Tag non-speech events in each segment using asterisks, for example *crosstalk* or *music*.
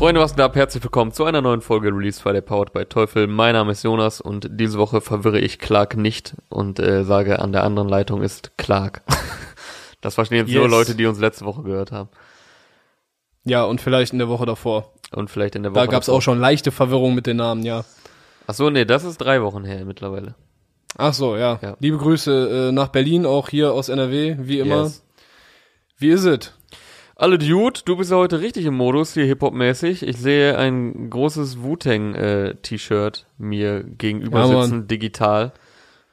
Freunde, was geht ab? Herzlich willkommen zu einer neuen Folge Release Friday Powered by Teufel. Mein Name ist Jonas und diese Woche verwirre ich Clark nicht und äh, sage, an der anderen Leitung ist Clark. *laughs* Das verstehen jetzt nur Yes. Leute, die uns letzte Woche gehört haben. Ja, und vielleicht in der Woche davor. Und vielleicht in der Woche. Da gab's auch schon leichte Verwirrung mit den Namen, ja. Ach so, nee, das ist drei Wochen her mittlerweile. Ach so, ja. Ja. Liebe Grüße äh, nach Berlin, auch hier aus NRW, wie immer. Yes. Wie ist es? Alle Dude, du bist ja heute richtig im Modus hier Hip-Hop-mäßig. Ich sehe ein großes Wu-Tang-T-Shirt mir gegenüber Ja, sitzen, digital.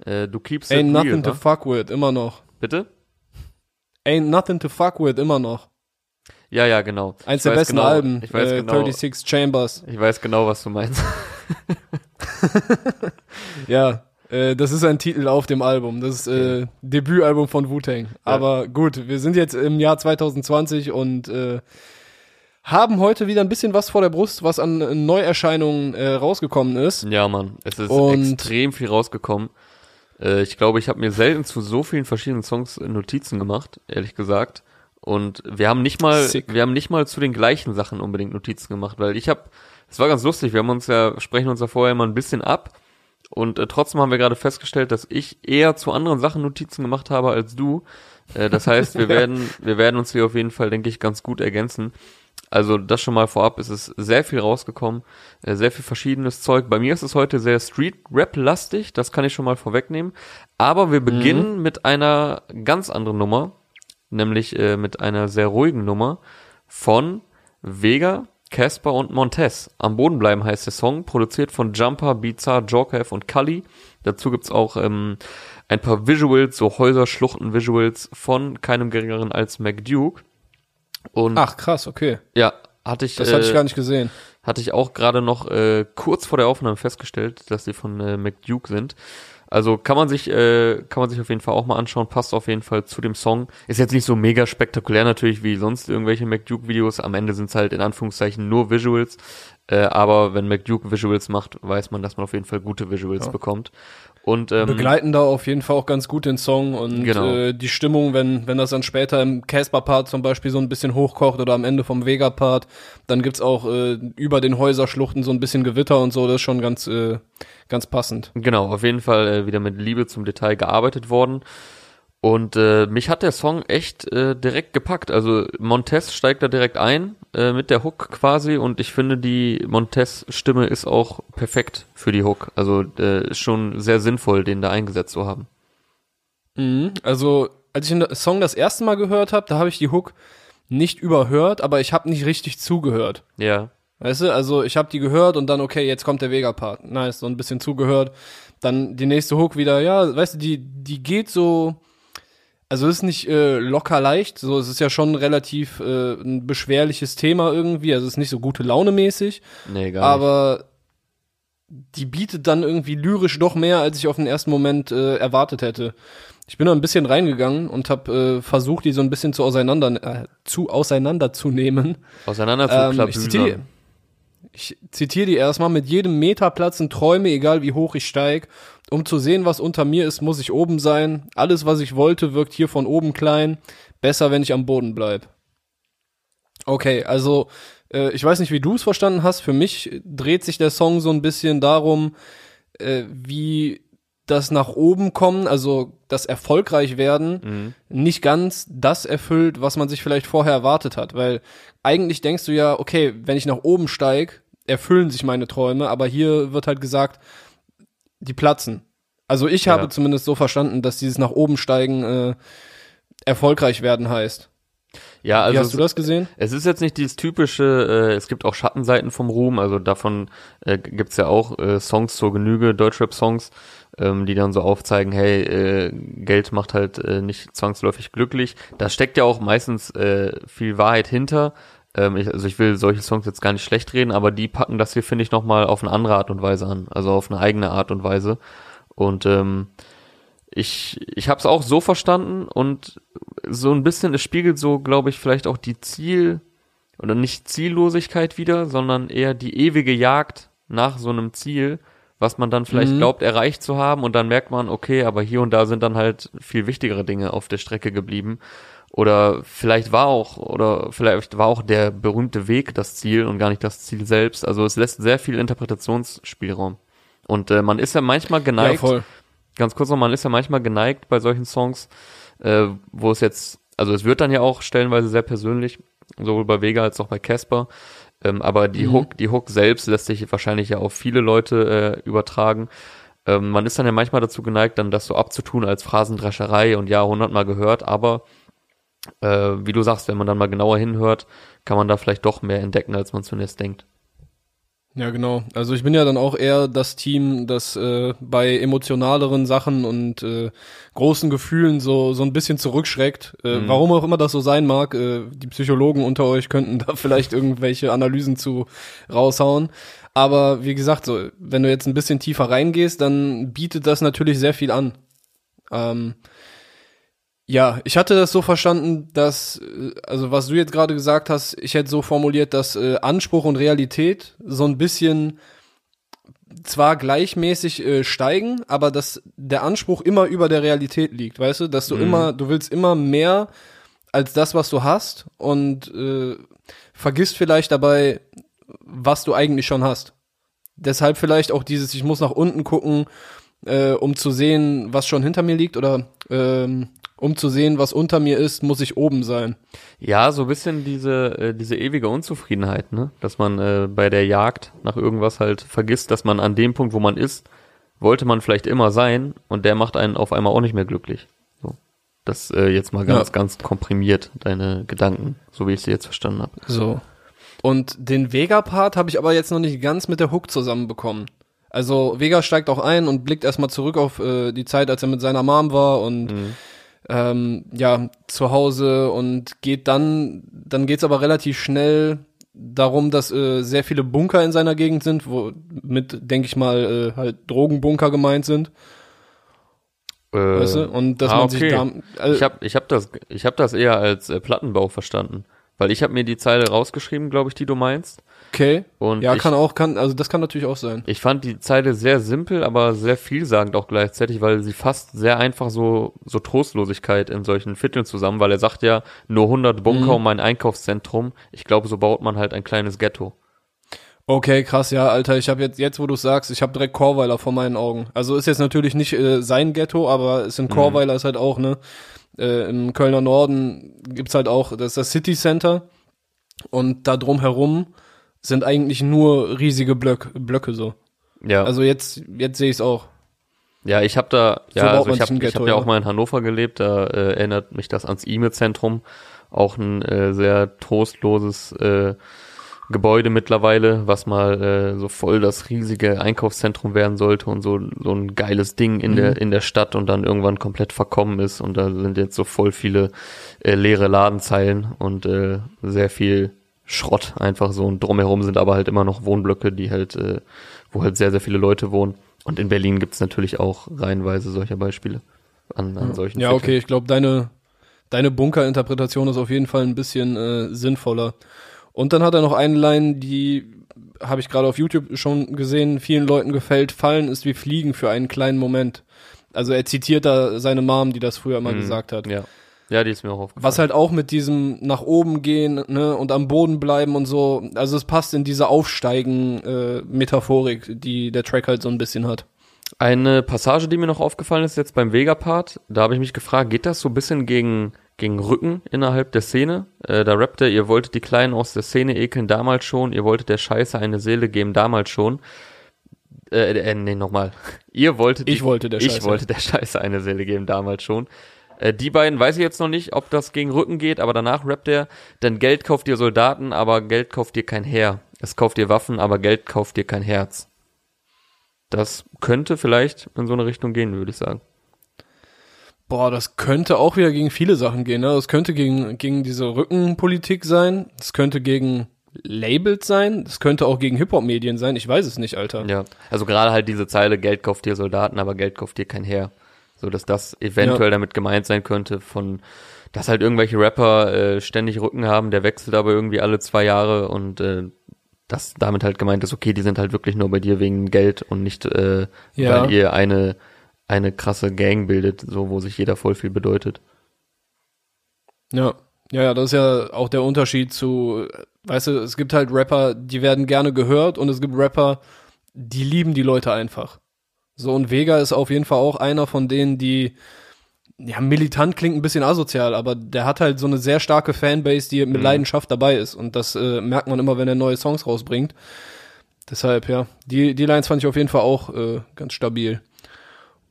Äh, du keepst Ain't nothing real, to wa? fuck with, immer noch. Bitte? Ain't nothing to fuck with, immer noch. Ja, ja, genau. Eins der besten genau, Alben, Ich weiß äh, genau. 36 Chambers. Ich weiß genau, was du meinst. *laughs* Ja, äh, das ist ein Titel auf dem Album. Das ist äh, Debütalbum von Wu-Tang. Aber gut, wir sind jetzt im Jahr 2020 und äh, haben heute wieder ein bisschen was vor der Brust, was an äh, Neuerscheinungen äh, rausgekommen ist. Ja, Mann, es ist Und- extrem viel rausgekommen. Äh, ich glaube, ich habe mir selten zu so vielen verschiedenen Songs äh, Notizen gemacht, ehrlich gesagt. Und wir haben nicht mal, Sick. wir haben nicht mal zu den gleichen Sachen unbedingt Notizen gemacht, weil ich habe, es war ganz lustig, wir haben uns ja, sprechen uns ja vorher immer ein bisschen ab. Und äh, trotzdem haben wir gerade festgestellt, dass ich eher zu anderen Sachen Notizen gemacht habe als du. Äh, das heißt, wir *laughs* werden, wir werden uns hier auf jeden Fall, denke ich, ganz gut ergänzen. Also das schon mal vorab, es ist sehr viel rausgekommen, äh, sehr viel verschiedenes Zeug. Bei mir ist es heute sehr Street-Rap-lastig, das kann ich schon mal vorwegnehmen. Aber wir beginnen mit einer ganz anderen Nummer, nämlich äh, mit einer sehr ruhigen Nummer von Vega, Casper und Montez. Am Boden bleiben heißt der Song, produziert von Jumper, Bizarre, Jorkev und Cully. Dazu gibt's auch ähm, ein paar Visuals, so Häuser-Schluchten-Visuals von keinem geringeren als McDuke. Und Ach, krass, okay. ja, hatte ich, Das äh, hatte ich gar nicht gesehen. hatte ich auch gerade noch äh, kurz vor der Aufnahme festgestellt, dass die von äh, McDuke sind. Also kann man sich äh, kann man sich auf jeden Fall auch mal anschauen, passt auf jeden Fall zu dem Song. Ist jetzt nicht so mega spektakulär natürlich wie sonst irgendwelche McDuke Videos. Am Ende sind es halt in Anführungszeichen nur Visuals, äh, aber wenn McDuke Visuals macht, weiß man, dass man auf jeden Fall gute Visuals Ja. bekommt. Und ähm, Begleiten da auf jeden Fall auch ganz gut den Song und Genau. äh, die Stimmung, wenn, wenn das dann später im Casper-Part zum Beispiel so ein bisschen hochkocht oder am Ende vom Vega-Part, dann gibt's auch äh, über den Häuserschluchten so ein bisschen Gewitter und so, das ist schon ganz, äh, ganz passend. Genau, auf jeden Fall äh, wieder mit Liebe zum Detail gearbeitet worden. Und äh, mich hat der Song echt äh, direkt gepackt. Also Montez steigt da direkt ein äh, mit der Hook quasi und ich finde die Montez-Stimme ist auch perfekt für die Hook. Also äh, ist schon sehr sinnvoll, den da eingesetzt zu haben. Mhm. Also, als ich den Song das erste Mal gehört habe, da habe ich die Hook nicht überhört, aber ich habe nicht richtig zugehört. Ja, Weißt du, also ich habe die gehört und dann, okay, jetzt kommt der Vega-Part. Nice, so ein bisschen zugehört. Dann die nächste Hook wieder, ja, weißt du, die, die geht so, also ist nicht äh, locker leicht, so es ist ja schon relativ äh, ein beschwerliches Thema irgendwie, also es ist nicht so gute Laune mäßig, nee, gar nicht. aber die bietet dann irgendwie lyrisch doch mehr, als ich auf den ersten Moment äh, erwartet hätte. Ich bin da ein bisschen reingegangen und habe äh, versucht, die so ein bisschen zu auseinander äh, zu auseinanderzunehmen. Auseinander zu Ähm, ich zitiere. Ich zitiere die erstmal, mit jedem Meter platzen Träume, egal wie hoch ich steig. Um zu sehen, was unter mir ist, muss ich oben sein. Alles, was ich wollte, wirkt hier von oben klein. Besser, wenn ich am Boden bleib. Okay, also äh, ich weiß nicht, wie du es verstanden hast. Für mich dreht sich der Song so ein bisschen darum, äh, wie das nach oben kommen, also das erfolgreich werden, Mhm. nicht ganz das erfüllt, was man sich vielleicht vorher erwartet hat. Weil eigentlich denkst du ja, okay, wenn ich nach oben steig, erfüllen sich meine Träume, aber hier wird halt gesagt, die platzen. Also ich Ja. habe zumindest so verstanden, dass dieses nach oben steigen äh, erfolgreich werden heißt. Ja, Wie also hast du das gesehen? Es ist jetzt nicht dieses typische, äh, es gibt auch Schattenseiten vom Ruhm, also davon äh, gibt's ja auch äh, Songs zur Genüge, Deutschrap-Songs, ähm, die dann so aufzeigen, hey, äh, Geld macht halt äh, nicht zwangsläufig glücklich. Da steckt ja auch meistens äh, viel Wahrheit hinter. Ähm, ich, also ich will solche Songs jetzt gar nicht schlecht reden, aber die packen das hier, finde ich, nochmal auf eine andere Art und Weise an, also auf eine eigene Art und Weise. Und ähm, ich, ich habe es auch so verstanden und so ein bisschen, es spiegelt so, glaube ich, vielleicht auch die Ziel- oder nicht Ziellosigkeit wieder, sondern eher die ewige Jagd nach so einem Ziel, was man dann vielleicht Mhm. glaubt, erreicht zu haben und dann merkt man, okay, aber hier und da sind dann halt viel wichtigere Dinge auf der Strecke geblieben. Oder vielleicht war auch, oder vielleicht war auch der berühmte Weg das Ziel und gar nicht das Ziel selbst. Also es lässt sehr viel Interpretationsspielraum. Und äh, man ist ja manchmal geneigt, ja, ganz kurz noch, man ist ja manchmal geneigt bei solchen Songs, äh, wo es jetzt, also es wird dann ja auch stellenweise sehr persönlich, sowohl bei Vega als auch bei Casper. Ähm, aber die Mhm. Hook, die Hook selbst lässt sich wahrscheinlich ja auf viele Leute äh, übertragen. Ähm, man ist dann ja manchmal dazu geneigt, dann das so abzutun als Phrasendrescherei und ja, hundertmal gehört, aber äh, wie du sagst, wenn man dann mal genauer hinhört, kann man da vielleicht doch mehr entdecken, als man zunächst denkt. Ja, genau. Also ich bin ja dann auch eher das Team, das äh, bei emotionaleren Sachen und äh, großen Gefühlen so so ein bisschen zurückschreckt. Äh, Mhm. Warum auch immer das so sein mag. Äh, die Psychologen unter euch könnten *laughs* da vielleicht irgendwelche Analysen zu raushauen. Aber wie gesagt, so wenn du jetzt ein bisschen tiefer reingehst, dann bietet das natürlich sehr viel an. Ähm, ja, ich hatte das so verstanden, dass, äh, also was du jetzt gerade gesagt hast, ich hätte so formuliert, dass äh, Anspruch und Realität so ein bisschen zwar gleichmäßig äh, steigen, aber dass der Anspruch immer über der Realität liegt, weißt du, dass du Mhm. immer, du willst immer mehr als das, was du hast und äh, vergisst vielleicht dabei, was du eigentlich schon hast. Deshalb vielleicht auch dieses, ich muss nach unten gucken, äh, um zu sehen, was schon hinter mir liegt oder ähm, um zu sehen, was unter mir ist, muss ich oben sein. Ja, so ein bisschen diese, äh, diese ewige Unzufriedenheit, ne? Dass man äh, bei der Jagd nach irgendwas halt vergisst, dass man an dem Punkt, wo man ist, wollte man vielleicht immer sein und der macht einen auf einmal auch nicht mehr glücklich. So. Das äh, jetzt mal ganz, Ja. ganz komprimiert, deine Gedanken, so wie ich sie jetzt verstanden habe. So. Und den Vega-Part habe ich aber jetzt noch nicht ganz mit der Hook zusammenbekommen. Also Vega steigt auch ein und blickt erstmal zurück auf äh, die Zeit, als er mit seiner Mom war und ähm, ja, zu Hause und geht dann, dann geht's aber relativ schnell darum, dass äh, sehr viele Bunker in seiner Gegend sind, wo mit, denke ich mal, äh, halt Drogenbunker gemeint sind. Äh, Weißt du? Und dass ah, man sich okay. da. Also, ich habe ich hab das, ich hab das eher als äh, Plattenbau verstanden. Weil ich habe mir die Zeile rausgeschrieben, glaube ich, die du meinst. okay. Und Ja, ich, kann auch, kann, also das kann natürlich auch sein. Ich fand die Zeile sehr simpel, aber sehr vielsagend auch gleichzeitig, weil sie fasst sehr einfach so, so Trostlosigkeit in solchen Vierteln zusammen, weil er sagt ja, nur 100 Bunker Mhm. um ein Einkaufszentrum. Ich glaube, so baut man halt ein kleines Ghetto. Okay, krass, ja, Alter, ich habe jetzt, jetzt wo du sagst, ich habe direkt Chorweiler vor meinen Augen. Also ist jetzt natürlich nicht äh, sein Ghetto, aber es in Chorweiler ist halt auch, ne? Äh, Im Kölner Norden gibt's halt auch, das ist das City Center und da drumherum sind eigentlich nur riesige Blöcke, Blöcke so. Ja, Also jetzt, jetzt sehe ich's auch. ja, ich habe da, So ja, also ich habe hab ja. auch mal in Hannover gelebt, da äh, erinnert mich das ans E-Mail-Zentrum, auch ein äh, sehr trostloses äh, Gebäude mittlerweile, was mal äh, so voll das riesige Einkaufszentrum werden sollte und so so ein geiles Ding in Mhm. der in der Stadt und dann irgendwann komplett verkommen ist und da sind jetzt so voll viele äh, leere Ladenzeilen und äh, sehr viel Schrott einfach so und drumherum sind aber halt immer noch Wohnblöcke, die halt äh, wo halt sehr sehr viele Leute wohnen und in Berlin gibt's natürlich auch reihenweise solcher Beispiele an, an solchen Ja, Vierteln. okay, ich glaube, deine, deine Bunkerinterpretation ist auf jeden Fall ein bisschen äh, sinnvoller. Und dann hat er noch eine Line, die habe ich gerade auf YouTube schon gesehen, vielen Leuten gefällt. Fallen ist wie Fliegen für einen kleinen Moment. Also er zitiert da seine Mom, die das früher mal Mhm. gesagt hat. Ja. Ja, die ist mir auch aufgefallen. Was halt auch mit diesem nach oben gehen ne, und am Boden bleiben und so, also es passt in diese Aufsteigen-Metaphorik, die der Track halt so ein bisschen hat. Eine Passage, die mir noch aufgefallen ist jetzt beim Vega-Part, da habe ich mich gefragt, geht das so ein bisschen gegen, gegen Rücken innerhalb der Szene? Äh, da rappt er, ihr wolltet die Kleinen aus der Szene ekeln damals schon, ihr wolltet der Scheiße eine Seele geben damals schon. Äh, äh nee, nochmal. *laughs* Ihr wolltet Ich wollte der ich Scheiße. wollte der Scheiße eine Seele geben damals schon. Äh, die beiden weiß ich jetzt noch nicht, ob das gegen Rücken geht, aber danach rappt er, denn Geld kauft dir Soldaten, aber Geld kauft dir kein Heer. Es kauft dir Waffen, aber Geld kauft dir kein Herz. Das könnte vielleicht in so eine Richtung gehen, würde ich sagen. Boah, das könnte auch wieder gegen viele Sachen gehen. Ne? Das könnte gegen, gegen diese Rückenpolitik sein. Das könnte gegen Labels sein. Das könnte auch gegen Hip-Hop-Medien sein. Ich weiß es nicht, Alter. Ja, also gerade halt diese Zeile, Geld kauft dir Soldaten, aber Geld kauft dir kein Heer. So, dass das eventuell Ja. damit gemeint sein könnte von, dass halt irgendwelche Rapper äh, ständig Rücken haben, der wechselt aber irgendwie alle zwei Jahre und äh, dass damit halt gemeint ist, okay, die sind halt wirklich nur bei dir wegen Geld und nicht, äh, Ja. weil ihr eine, eine krasse Gang bildet, so wo sich jeder voll viel bedeutet. Ja. Ja, ja, das ist ja auch der Unterschied zu, weißt du, es gibt halt Rapper, die werden gerne gehört und es gibt Rapper, die lieben die Leute einfach. So, und Vega ist auf jeden Fall auch einer von denen, die, ja, militant klingt ein bisschen asozial, aber der hat halt so eine sehr starke Fanbase, die mit Mhm. Leidenschaft dabei ist. Und das äh, merkt man immer, wenn er neue Songs rausbringt. Deshalb, ja, die, die Lines fand ich auf jeden Fall auch äh, ganz stabil.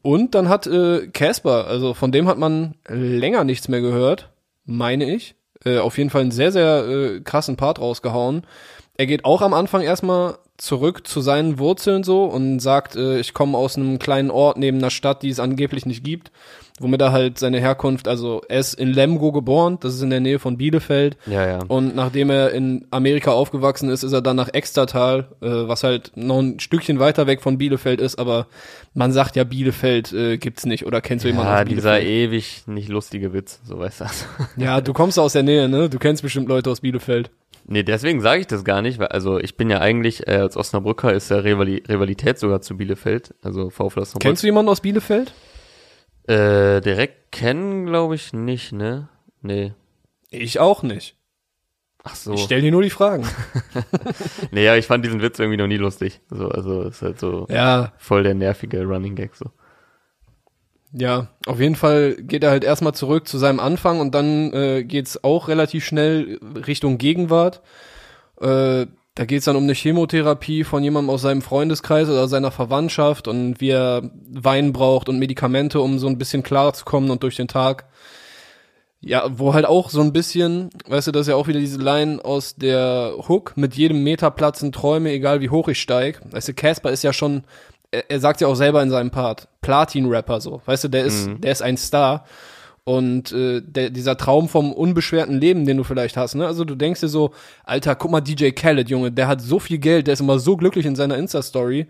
Und dann hat äh, Casper, also von dem hat man länger nichts mehr gehört, meine ich. Äh, auf jeden Fall einen sehr, sehr äh, krassen Part rausgehauen. Er geht auch am Anfang erstmal zurück zu seinen Wurzeln so und sagt, äh, ich komme aus einem kleinen Ort neben einer Stadt, die es angeblich nicht gibt, womit er halt seine Herkunft, also er ist in Lemgo geboren, das ist in der Nähe von Bielefeld. Ja, ja. Und nachdem er in Amerika aufgewachsen ist, ist er dann nach Extertal, äh, was halt noch ein Stückchen weiter weg von Bielefeld ist, aber man sagt ja, Bielefeld äh, gibt's nicht oder kennst du jemanden Ja, aus dieser Bielefeld? ewig nicht lustige Witz, so weißt du das. *laughs* Ja, du kommst aus der Nähe, ne? Du kennst bestimmt Leute aus Bielefeld. Nee, deswegen sage ich das gar nicht, weil also ich bin ja eigentlich äh, als Osnabrücker ist ja Rivali Rivalität sogar zu Bielefeld, also VfL Osnabrück. Kennst du jemanden aus Bielefeld? Äh, direkt kennen glaube ich nicht, ne? Nee. Ich auch nicht. Ach so. Ich stell dir nur die Fragen. *laughs* Nee, ja, ich fand diesen Witz irgendwie noch nie lustig. So, also ist halt so ja, voll der nervige Running Gag so. ja. Auf jeden Fall geht er halt erstmal zurück zu seinem Anfang und dann äh, geht's auch relativ schnell Richtung Gegenwart. Äh, da geht's dann um eine Chemotherapie von jemandem aus seinem Freundeskreis oder seiner Verwandtschaft und wie er Wein braucht und Medikamente, um so ein bisschen klarzukommen und durch den Tag. Ja, wo halt auch so ein bisschen, weißt du, das ist ja auch wieder diese Line aus der Hook, mit jedem Meter platzen Träume, egal wie hoch ich steig. Weißt du, Casper ist ja schon, er, er sagt ja auch selber in seinem Part, Platin-Rapper so. Weißt du, der ist, der ist ein Star. Und äh, der, dieser Traum vom unbeschwerten Leben, den du vielleicht hast, ne? Also du denkst dir so, Alter, guck mal, DJ Khaled, Junge, der hat so viel Geld, der ist immer so glücklich in seiner Insta-Story.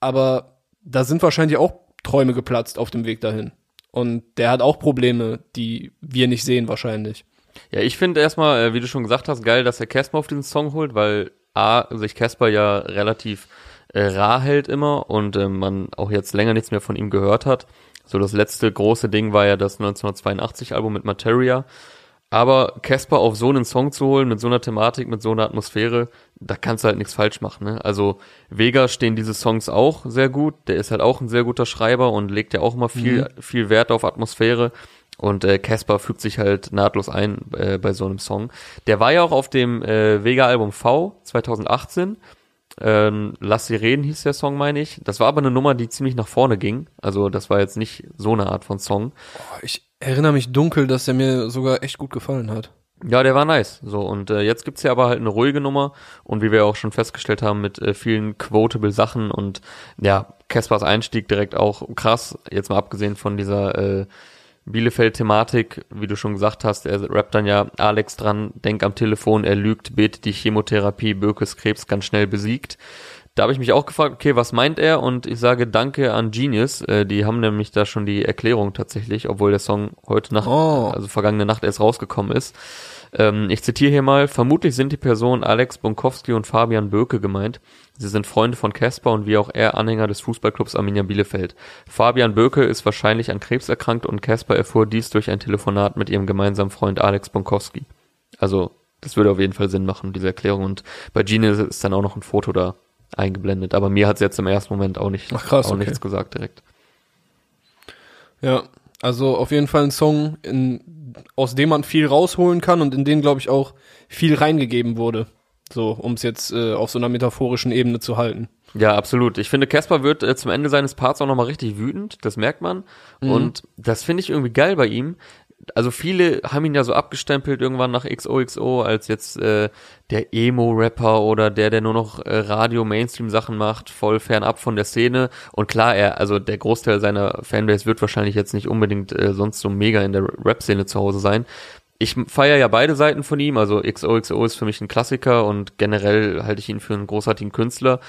Aber da sind wahrscheinlich auch Träume geplatzt auf dem Weg dahin. Und der hat auch Probleme, die wir nicht sehen wahrscheinlich. Ja, ich finde erstmal, äh, wie du schon gesagt hast, geil, dass er Casper auf diesen Song holt, weil A, sich Casper ja relativ äh, rar hält immer und äh, man auch jetzt länger nichts mehr von ihm gehört hat. So das letzte große Ding war ja das 1982 Album mit Materia. Aber Casper auf so einen Song zu holen, mit so einer Thematik, mit so einer Atmosphäre, da kannst du halt nichts falsch machen. Ne? Also Vega stehen diese Songs auch sehr gut. Der ist halt auch ein sehr guter Schreiber und legt ja auch immer viel, viel Wert auf Atmosphäre. Und äh, Casper fügt sich halt nahtlos ein äh, bei so einem Song. Der war ja auch auf dem äh, Vega-Album V 2018. Ähm, Lass sie reden hieß der Song, meine ich. Das war aber eine Nummer, die ziemlich nach vorne ging. Also das war jetzt nicht so eine Art von Song. Boah, ich erinnere mich dunkel, dass der mir sogar echt gut gefallen hat. Ja, der war nice. So, und äh, jetzt gibt's ja aber halt eine ruhige Nummer und wie wir auch schon festgestellt haben, mit äh, vielen quotable Sachen und ja, Caspers Einstieg direkt auch krass, jetzt mal abgesehen von dieser äh, Bielefeld-Thematik, wie du schon gesagt hast, er rappt dann ja Alex dran, denk am Telefon, er lügt, betet die Chemotherapie, Birkes Krebs ganz schnell besiegt. Da habe ich mich auch gefragt, okay, was meint er? Und ich sage Danke an Genius. Äh, die haben nämlich da schon die Erklärung tatsächlich, obwohl der Song heute Nacht, Oh. also vergangene Nacht erst rausgekommen ist. Ähm, ich zitiere hier mal, vermutlich sind die Personen Alex Bonkowski und Fabian Böke gemeint. Sie sind Freunde von Casper und wie auch er Anhänger des Fußballclubs Arminia Bielefeld. Fabian Böke ist wahrscheinlich an Krebs erkrankt und Casper erfuhr dies durch ein Telefonat mit ihrem gemeinsamen Freund Alex Bonkowski. Also, das würde auf jeden Fall Sinn machen, diese Erklärung. Und bei Genius ist dann auch noch ein Foto da eingeblendet. Aber mir hat es jetzt im ersten Moment auch nicht Ach, krass, auch okay. nichts gesagt direkt. Ja, also auf jeden Fall ein Song, in, aus dem man viel rausholen kann und in den, glaube ich, auch viel reingegeben wurde. So, um es jetzt äh, auf so einer metaphorischen Ebene zu halten. Ja, absolut. Ich finde, Casper wird äh, zum Ende seines Parts auch nochmal richtig wütend, das merkt man. Und das finde ich irgendwie geil bei ihm. Also viele haben ihn ja so abgestempelt irgendwann nach XOXO als jetzt äh, der Emo-Rapper oder der, der nur noch äh, Radio-Mainstream-Sachen macht, voll fernab von der Szene. Und klar, er, also der Großteil seiner Fanbase wird wahrscheinlich jetzt nicht unbedingt äh, sonst so mega in der Rap-Szene zu Hause sein. Ich feiere ja beide Seiten von ihm, also XOXO ist für mich ein Klassiker und generell halte ich ihn für einen großartigen Künstler.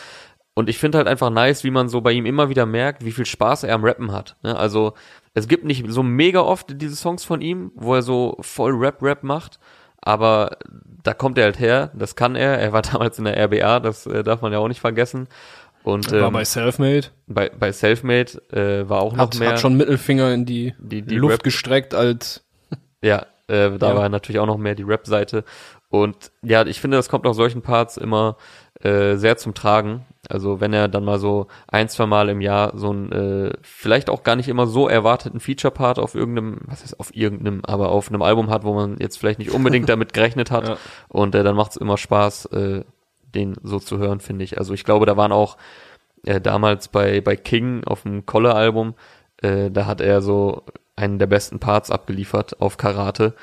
Und ich finde halt einfach nice, wie man so bei ihm immer wieder merkt, wie viel Spaß er am Rappen hat. Ne? Also es gibt nicht so mega oft diese Songs von ihm, wo er so voll Rap-Rap macht, aber da kommt er halt her, das kann er. Er war *laughs* damals in der RBA, das äh, darf man ja auch nicht vergessen. Und War ähm, bei Selfmade. bei, bei Selfmade äh, war auch noch Hat, mehr. hat schon Mittelfinger in die, Die- die Luft Rap- gestreckt als Ja, Äh, da Ja. war natürlich auch noch mehr die Rap-Seite. Und ja, ich finde, das kommt auf solchen Parts immer äh, sehr zum Tragen. Also wenn er dann mal so ein, zwei Mal im Jahr so ein äh, vielleicht auch gar nicht immer so erwarteten Feature-Part auf irgendeinem, was heißt auf irgendeinem, aber auf einem Album hat, wo man jetzt vielleicht nicht unbedingt *laughs* damit gerechnet hat. Ja. Und äh, dann macht es immer Spaß, äh, den so zu hören, finde ich. Also ich glaube, da waren auch äh, damals bei, bei King auf dem Kolle-Album, äh, da hat er so einen der besten Parts abgeliefert auf Karate.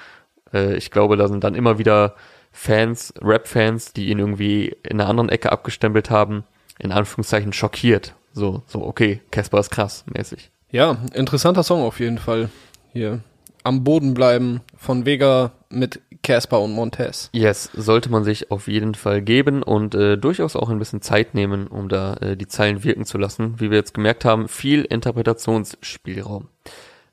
Äh, ich glaube, da sind dann immer wieder Fans, Rap-Fans, die ihn irgendwie in einer anderen Ecke abgestempelt haben, in Anführungszeichen schockiert. So, so, okay, Casper ist krass, mäßig. Ja, interessanter Song auf jeden Fall. Hier. Am Boden bleiben von Vega mit Casper und Montez. Yes, sollte man sich auf jeden Fall geben und äh, durchaus auch ein bisschen Zeit nehmen, um da äh, die Zeilen wirken zu lassen. Wie wir jetzt gemerkt haben, viel Interpretationsspielraum.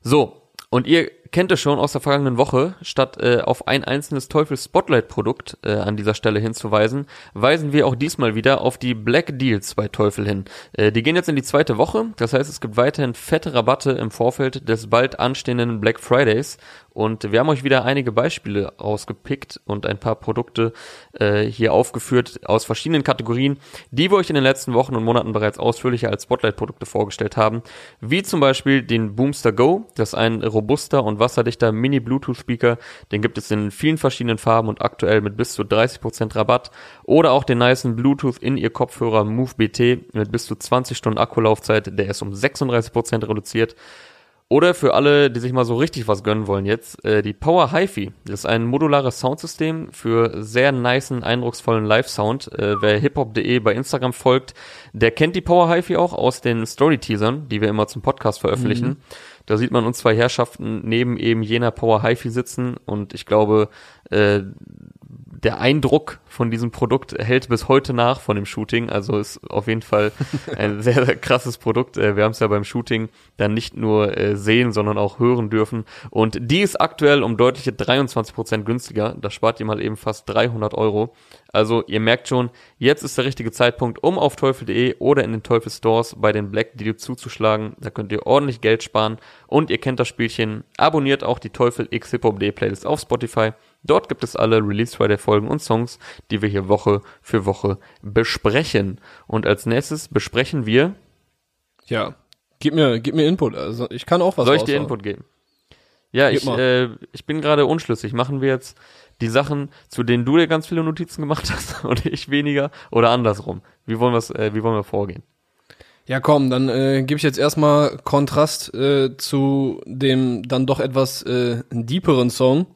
So, und ihr kennt es schon aus der vergangenen Woche, statt äh, auf ein einzelnes Teufels Spotlight Produkt äh, an dieser Stelle hinzuweisen, weisen wir auch diesmal wieder auf die Black Deals bei Teufel hin. Äh, die gehen jetzt in die zweite Woche, das heißt, es gibt weiterhin fette Rabatte im Vorfeld des bald anstehenden Black Fridays und wir haben euch wieder einige Beispiele ausgepickt und ein paar Produkte äh, hier aufgeführt aus verschiedenen Kategorien, die wir euch in den letzten Wochen und Monaten bereits ausführlicher als Spotlight-Produkte vorgestellt haben, wie zum Beispiel den Boomster Go, das ist ein robuster und wasserdichter Mini-Bluetooth-Speaker, den gibt es in vielen verschiedenen Farben und aktuell mit bis zu 30% Rabatt, oder auch den nicen Bluetooth in ihr Kopfhörer Move BT mit bis zu 20 Stunden Akkulaufzeit, der ist um 36% reduziert. Oder für alle, die sich mal so richtig was gönnen wollen jetzt, äh, die Power HiFi. Das ist ein modulares Soundsystem für sehr nicen, eindrucksvollen Live-Sound. Äh, wer hiphop.de bei Instagram folgt, der kennt die Power HiFi auch aus den Story-Teasern, die wir immer zum Podcast veröffentlichen. Da sieht man uns zwei Herrschaften neben eben jener Power HiFi sitzen und ich glaube, äh, der Eindruck von diesem Produkt hält bis heute nach von dem Shooting. Also ist auf jeden Fall *laughs* ein sehr, sehr krasses Produkt. Äh, Wir haben es ja beim Shooting dann nicht nur äh, sehen, sondern auch hören dürfen. Und die ist aktuell um deutliche 23 Prozent günstiger. Da spart ihr mal eben fast 300 Euro. Also ihr merkt schon, jetzt ist der richtige Zeitpunkt, um auf teufel.de oder in den Teufel Stores bei den Black Deal zuzuschlagen. Da könnt ihr ordentlich Geld sparen. Und ihr kennt das Spielchen. Abonniert auch die Teufel X Hip Hop Day Playlist auf Spotify. Dort gibt es alle Release Friday Folgen und Songs, die wir hier Woche für Woche besprechen. Und als nächstes besprechen wir, Ja. Gib mir, gib mir Input. Also ich kann auch was soll ich dir. Input geben? Ja, Gib ich, mal. äh, ich bin gerade unschlüssig. Machen wir jetzt die Sachen, zu denen du dir ganz viele Notizen gemacht hast *laughs* und ich weniger oder andersrum? Wie wollen, wir's, äh, wie wollen wir vorgehen? Ja, komm, dann äh, gebe ich jetzt erstmal Kontrast äh, zu dem dann doch etwas äh, deeperen Song.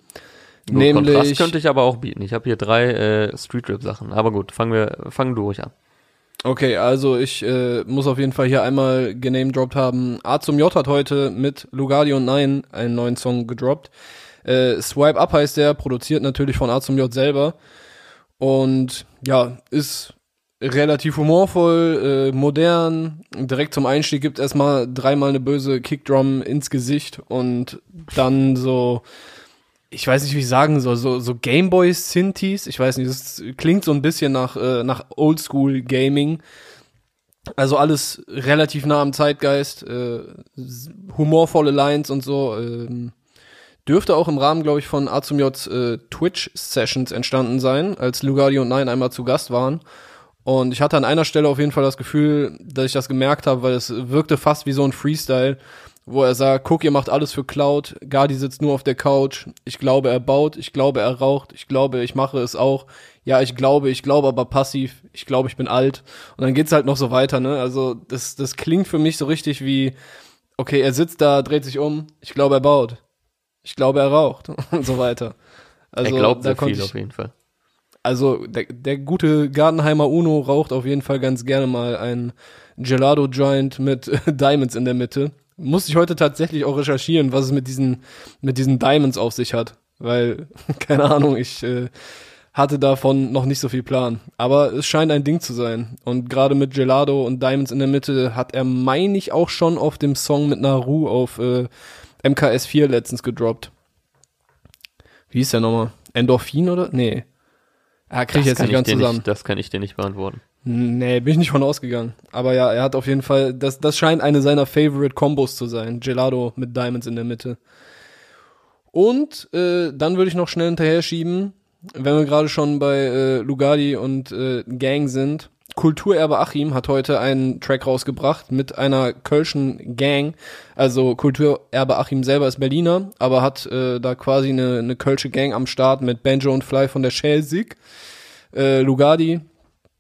Nur Kontrast nämlich, könnte ich aber auch bieten. Ich habe hier drei äh, Street Rap Sachen. Aber gut, fangen wir, fangen du ruhig an. okay, also ich äh, muss auf jeden Fall hier einmal genamedroppt haben. A zum J hat heute mit Lugardi und Nein einen neuen Song gedroppt. Äh, Swipe Up heißt der, produziert natürlich von A zum J selber. Und ja, ist relativ humorvoll, äh, modern. Direkt zum Einstieg gibt erstmal dreimal eine böse Kickdrum ins Gesicht und dann so, ich weiß nicht, wie ich sagen soll, so, so Gameboy Synthes. Ich weiß nicht, das klingt so ein bisschen nach, äh, nach Oldschool Gaming. Also alles relativ nah am Zeitgeist, äh, humorvolle Lines und so. Ähm, dürfte auch im Rahmen, glaube ich, von A zum J äh, Twitch-Sessions entstanden sein, als Lugardi und Nein einmal zu Gast waren. Und ich hatte an einer Stelle auf jeden Fall das Gefühl, dass ich das gemerkt habe, weil es wirkte fast wie so ein Freestyle, wo er sagt, guck, ihr macht alles für Cloud, Gardi sitzt nur auf der Couch, ich glaube, er baut, ich glaube, er raucht, ich glaube, ich mache es auch, ja, ich glaube, ich glaube aber passiv, ich glaube, ich bin alt. Und dann geht's halt noch so weiter, ne? Also das, das klingt für mich so richtig wie, okay, er sitzt da, dreht sich um, ich glaube, er baut, ich glaube, er raucht *laughs* und so weiter. Also er glaubt da sehr viel ich, auf jeden Fall. also der, der gute Gartenheimer Uno raucht auf jeden Fall ganz gerne mal ein Gelato Joint mit *laughs* Diamonds in der Mitte. Musste ich heute tatsächlich auch recherchieren, was es mit diesen mit diesen Diamonds auf sich hat, weil *laughs* keine Ahnung, ich äh, hatte davon noch nicht so viel Plan. Aber es scheint ein Ding zu sein. Und gerade mit Gelato und Diamonds in der Mitte hat er, meine ich, auch schon auf dem Song mit Naru auf äh, MKS4 letztens gedroppt. Wie hieß der nochmal? Endorphin oder? Nee. Ah, krieg ich jetzt nicht ganz zusammen. Nicht, das kann ich dir nicht beantworten. Nee, bin ich nicht von ausgegangen. Aber ja, er hat auf jeden Fall, das, das scheint eine seiner Favorite Combos zu sein. Gelato mit Diamonds in der Mitte. Und äh, dann würde ich noch schnell hinterher schieben, wenn wir gerade schon bei äh, Lugardi und äh, Gang sind. Kulturerbe Achim hat heute einen Track rausgebracht mit einer Kölschen Gang. Also Kulturerbe Achim selber ist Berliner, aber hat äh, da quasi eine, eine Kölsche Gang am Start mit Banjo und Fly von der Schelsig. Äh, Lugardi,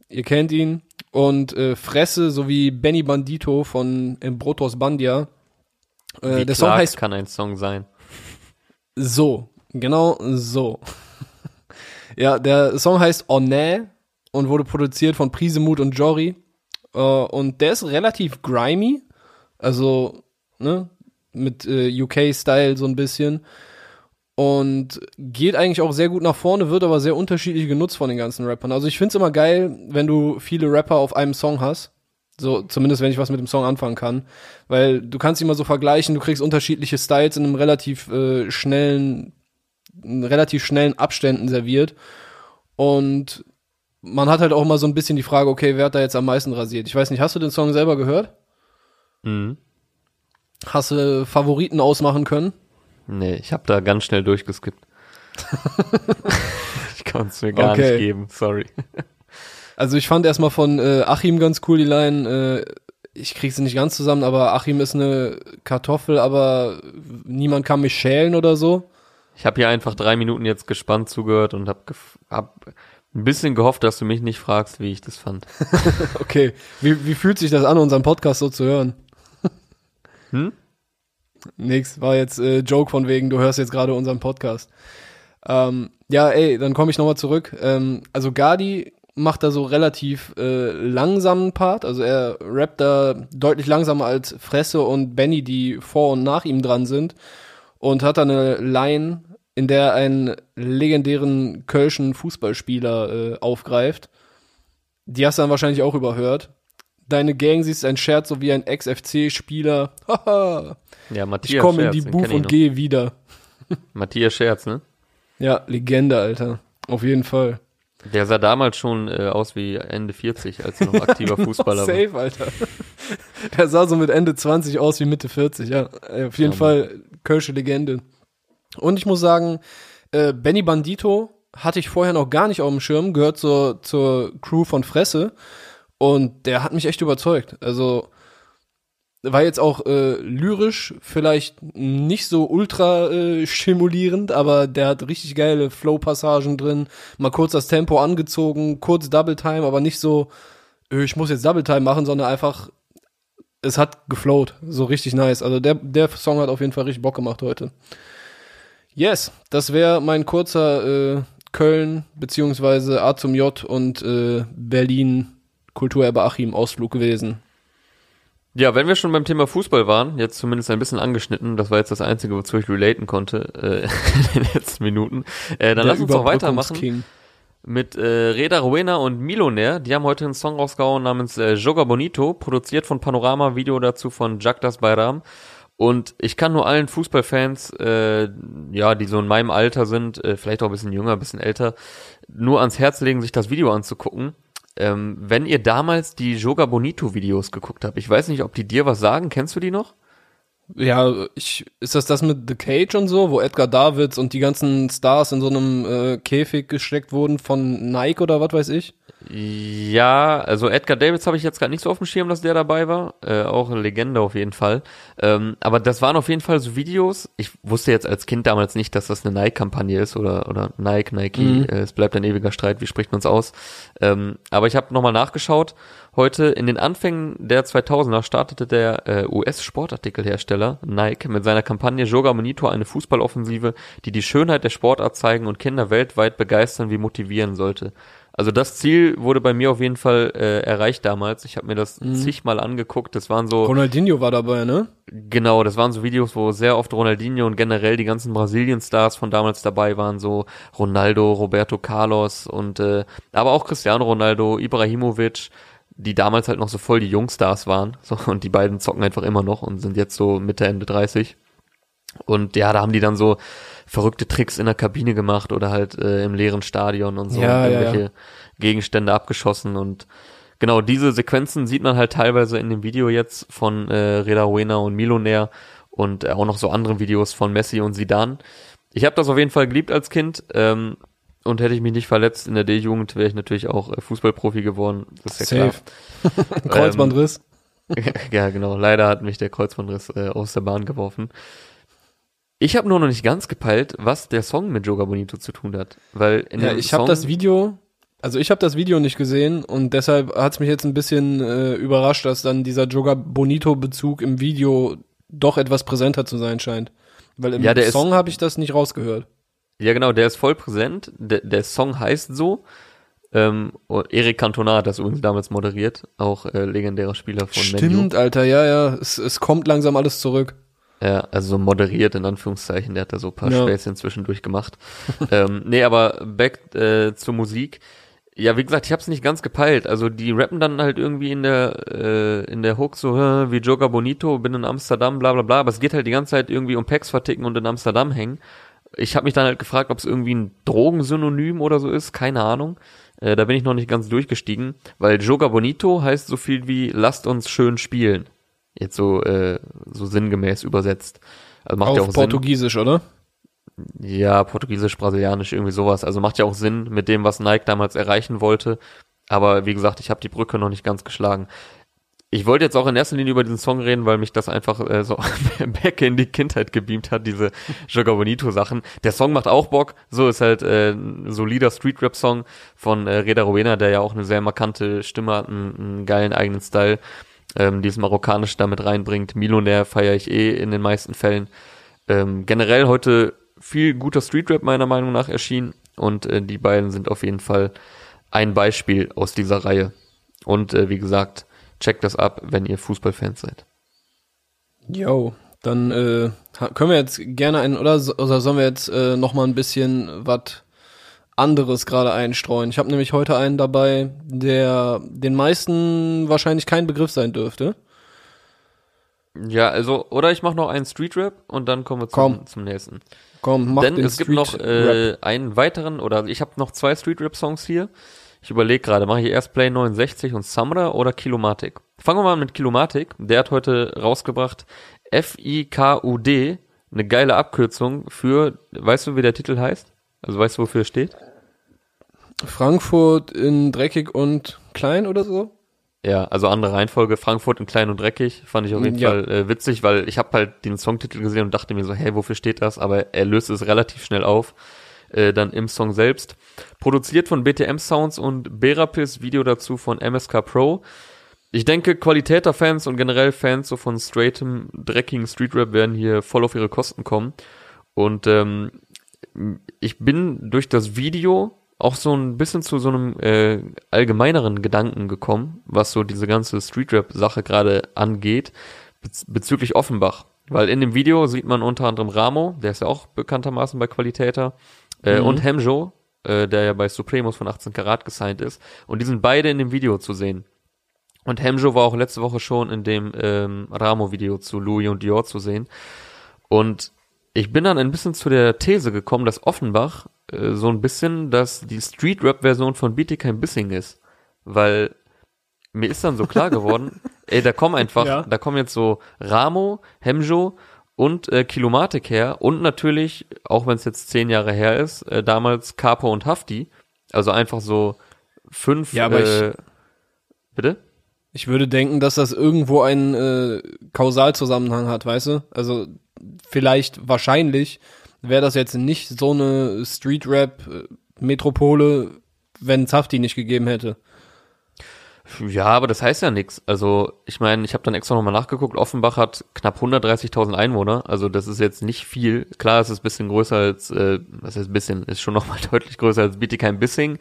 ihr kennt ihn. Und äh, Fresse sowie Benny Bandito von Embrotos Bandia. Äh, der Song heißt kann ein Song sein. So, genau so. *laughs* ja, der Song heißt Oné und wurde produziert von Prisemut und Jory. Äh, und der ist relativ grimy. Also, ne, mit äh, UK-Style so ein bisschen. Und geht eigentlich auch sehr gut nach vorne, wird aber sehr unterschiedlich genutzt von den ganzen Rappern. Also ich find's immer geil, wenn du viele Rapper auf einem Song hast. So, zumindest wenn ich was mit dem Song anfangen kann. Weil du kannst immer so vergleichen, du kriegst unterschiedliche Styles in einem relativ äh, schnellen, in relativ schnellen Abständen serviert. Und man hat halt auch immer so ein bisschen die Frage, okay, wer hat da jetzt am meisten rasiert? Ich weiß nicht, hast du den Song selber gehört? Mhm. Hast du Favoriten ausmachen können? Nee, ich habe da ganz schnell durchgeskippt. *laughs* ich kann es mir gar okay. nicht geben, sorry. Also ich fand erstmal von äh, Achim ganz cool die Line, äh, ich krieg sie nicht ganz zusammen, aber Achim ist eine Kartoffel, aber niemand kann mich schälen oder so. Ich habe hier einfach drei Minuten jetzt gespannt zugehört und hab, hab ein bisschen gehofft, dass du mich nicht fragst, wie ich das fand. *laughs* okay, wie, wie fühlt sich das an, unseren Podcast so zu hören? hm? Nix, war jetzt äh, Joke von wegen, du hörst jetzt gerade unseren Podcast. Ähm, ja, ey, dann komme ich nochmal zurück. Ähm, also Gadi macht da so relativ äh, langsamen Part. Also er rappt da deutlich langsamer als Fresse und Benny, die vor und nach ihm dran sind. Und hat da eine Line, in der er einen legendären kölschen Fußballspieler äh, aufgreift. Die hast du dann wahrscheinlich auch überhört. Deine Gang siehst ein Scherz so wie ein Ex-FC-Spieler. Haha. ja, Matthias Ich komme in die Booth und gehe wieder. Matthias Scherz, ne? Ja, Legende, Alter. Auf jeden Fall. Der sah damals schon äh, aus wie Ende 40, als er noch aktiver *laughs* Fußballer Safe, war. Safe, Alter. Der sah so mit Ende 20 aus wie Mitte 40, ja. Äh, auf jeden ja, Fall Kölsche Legende. Und ich muss sagen, äh, Benny Bandito hatte ich vorher noch gar nicht auf dem Schirm, gehört zur, zur Crew von Fresse. Und der hat mich echt überzeugt. Also, war jetzt auch äh, lyrisch vielleicht nicht so ultra äh, stimulierend, aber der hat richtig geile Flow-Passagen drin. Mal kurz das Tempo angezogen, kurz Double Time, aber nicht so, äh, ich muss jetzt Double Time machen, sondern einfach, es hat geflowt. So richtig nice. Also der, der Song hat auf jeden Fall richtig Bock gemacht heute. Yes, das wäre mein kurzer äh, Köln beziehungsweise A zum J und äh, Berlin Kulturerbe Achim Ausflug gewesen. Ja, wenn wir schon beim Thema Fußball waren, jetzt zumindest ein bisschen angeschnitten, das war jetzt das Einzige, wozu ich relaten konnte äh, *laughs* in den letzten Minuten, äh, dann Der lass uns doch weitermachen mit äh, Reda Ruena und Milonair. Die haben heute einen Song rausgehauen namens äh, Joga Bonito, produziert von Panorama, Video dazu von Jagdas Bayram. Und ich kann nur allen Fußballfans, äh, ja, die so in meinem Alter sind, äh, vielleicht auch ein bisschen jünger, ein bisschen älter, nur ans Herz legen, sich das Video anzugucken ähm, wenn ihr damals die Joga Bonito Videos geguckt habt, ich weiß nicht, ob die dir was sagen, kennst du die noch? Ja, ich, ist das das mit The Cage und so, wo Edgar Davids und die ganzen Stars in so einem äh, Käfig gesteckt wurden von Nike oder was weiß ich? Ja, also Edgar Davids habe ich jetzt gerade nicht so auf dem Schirm, dass der dabei war. Äh, auch eine Legende auf jeden Fall. Ähm, aber das waren auf jeden Fall so Videos. Ich wusste jetzt als Kind damals nicht, dass das eine Nike-Kampagne ist oder, oder Nike, Nike. Mhm. Äh, es bleibt ein ewiger Streit, wie spricht man es aus? Ähm, aber ich habe nochmal nachgeschaut. Heute in den Anfängen der 2000er startete der äh, US-Sportartikelhersteller Nike mit seiner Kampagne Joga Monitor eine Fußballoffensive, die die Schönheit der Sportart zeigen und Kinder weltweit begeistern wie motivieren sollte. Also das Ziel wurde bei mir auf jeden Fall äh, erreicht damals. Ich habe mir das mhm. zigmal angeguckt. Das waren so. Ronaldinho war dabei, ne? Genau, das waren so Videos, wo sehr oft Ronaldinho und generell die ganzen Brasilien-Stars von damals dabei waren, so Ronaldo, Roberto Carlos und äh, aber auch Cristiano Ronaldo, Ibrahimovic, die damals halt noch so voll die Jungstars waren. So, und die beiden zocken einfach immer noch und sind jetzt so Mitte, Ende 30. Und ja, da haben die dann so verrückte Tricks in der Kabine gemacht oder halt äh, im leeren Stadion und so ja, und irgendwelche ja. Gegenstände abgeschossen und genau diese Sequenzen sieht man halt teilweise in dem Video jetzt von äh, Reda Ruena und Milonair und äh, auch noch so andere Videos von Messi und Sidan. ich habe das auf jeden Fall geliebt als Kind. Ähm, und hätte ich mich nicht verletzt in der D-Jugend, wäre ich natürlich auch äh, Fußballprofi geworden. Das ist ja Safe. *laughs* Kreuzbandriss. klar. *laughs* ja, genau. Leider hat mich der Kreuzbandriss äh, aus der Bahn geworfen. Ich habe nur noch nicht ganz gepeilt, was der Song mit Joga Bonito zu tun hat. Weil Ja, ich habe das Video, also ich habe das Video nicht gesehen und deshalb hat's mich jetzt ein bisschen äh, überrascht, dass dann dieser Joga Bonito Bezug im Video doch etwas präsenter zu sein scheint. Weil im Ja, Song habe ich das nicht rausgehört. Ja, genau, der ist voll präsent. Der, der Song heißt so. Ähm, und Eric Cantona hat das übrigens damals moderiert, auch äh, legendärer Spieler von Menu. Stimmt, Alter, ja, ja, es, es kommt langsam alles zurück. Ja, also so moderiert in Anführungszeichen, der hat da so ein paar Ja. Späßchen zwischendurch gemacht. *laughs* ähm, nee, aber back äh, zur Musik. Ja, wie gesagt, ich hab's nicht ganz gepeilt. Also die rappen dann halt irgendwie in der äh, in der Hook so "Hä, wie Joga Bonito, bin in Amsterdam, bla bla bla. Aber es geht halt die ganze Zeit irgendwie um Packs verticken und in Amsterdam hängen. Ich habe mich dann halt gefragt, ob es irgendwie ein Drogensynonym oder so ist, keine Ahnung. Äh, da bin ich noch nicht ganz durchgestiegen, weil Joga Bonito heißt so viel wie lasst uns schön spielen. Jetzt so äh, so sinngemäß übersetzt. Also macht ja auch Auf Sinn. Portugiesisch, oder? Ja, portugiesisch, brasilianisch, irgendwie sowas. Also macht ja auch Sinn mit dem, was Nike damals erreichen wollte. Aber wie gesagt, ich habe die Brücke noch nicht ganz geschlagen. Ich wollte jetzt auch in erster Linie über diesen Song reden, weil mich das einfach äh, so *laughs* back in die Kindheit gebeamt hat, diese Joga Bonito Sachen. Der Song macht auch Bock. So ist halt äh, ein solider Street Rap Song von äh, Reda Rowena, der ja auch eine sehr markante Stimme hat, einen, einen geilen eigenen Style, ähm, dieses Marokkanische damit reinbringt. Millionär feiere ich eh in den meisten Fällen. Ähm, generell heute viel guter Street Rap meiner Meinung nach erschienen und äh, die beiden sind auf jeden Fall ein Beispiel aus dieser Reihe. Und äh, wie gesagt, checkt das ab, wenn ihr Fußballfans seid. Yo, dann äh, können wir jetzt gerne einen, oder, oder sollen wir jetzt äh, noch mal ein bisschen was anderes gerade einstreuen? Ich habe nämlich heute einen dabei, der den meisten wahrscheinlich kein Begriff sein dürfte. Ja, also, oder ich mache noch einen Street Rap und dann kommen wir zum, Komm. zum nächsten. Komm, mach Denn den es gibt Street noch äh, einen weiteren, oder ich habe noch zwei Street Rap Songs hier. Ich überlege gerade, mache ich erst Play 69 und Samra oder Kilomatic? Fangen wir mal an mit Kilomatic. Der hat heute rausgebracht F-I-K-U-D, eine geile Abkürzung für, weißt du, wie der Titel heißt? Also weißt du, wofür er steht? Frankfurt in dreckig und klein oder so? Ja, also andere Reihenfolge. Frankfurt in klein und dreckig fand ich auf jeden Ja. Fall äh, witzig, weil ich habe halt den Songtitel gesehen und dachte mir so, hey, wofür steht das? Aber er löst es relativ schnell auf, äh, dann im Song selbst. Produziert von BTM Sounds und Berapis, Video dazu von MSK Pro. Ich denke, Qualitäter-Fans und generell Fans so von straightem, dreckigen Streetrap werden hier voll auf ihre Kosten kommen. Und ähm, ich bin durch das Video auch so ein bisschen zu so einem äh, allgemeineren Gedanken gekommen, was so diese ganze Streetrap-Sache gerade angeht, bez bezüglich Offenbach. Weil in dem Video sieht man unter anderem Ramo, der ist ja auch bekanntermaßen bei Qualitäter, äh, Mhm. und Hemjo, äh, der ja bei Supremos von 18 Karat gesigned ist. Und die sind beide in dem Video zu sehen. Und Hemjo war auch letzte Woche schon in dem ähm, Ramo-Video zu Louis und Dior zu sehen. Und ich bin dann ein bisschen zu der These gekommen, dass Offenbach äh, so ein bisschen, dass die Street-Rap-Version von Bietigheim Bissing ist. Weil mir ist dann so klar geworden, *laughs* ey, da kommen einfach, Ja. da kommen jetzt so Ramo, Hemjo und äh, Kilomatik her und natürlich, auch wenn es jetzt zehn Jahre her ist, äh, damals Capo und Hafti. Also einfach so fünf, Ja, aber äh, bitte? Ich würde denken, dass das irgendwo einen äh, Kausalzusammenhang hat, weißt du? Also vielleicht, wahrscheinlich wäre das jetzt nicht so eine Street-Rap-Metropole, wenn Zafti nicht gegeben hätte. Ja, aber das heißt ja nichts. Also ich meine, ich habe dann extra nochmal nachgeguckt. Offenbach hat knapp 130.000 Einwohner. Also das ist jetzt nicht viel. Klar, es ist bisschen größer als, äh, was heißt bisschen, ist schon *laughs* nochmal deutlich größer als Bietigheim-Bissing.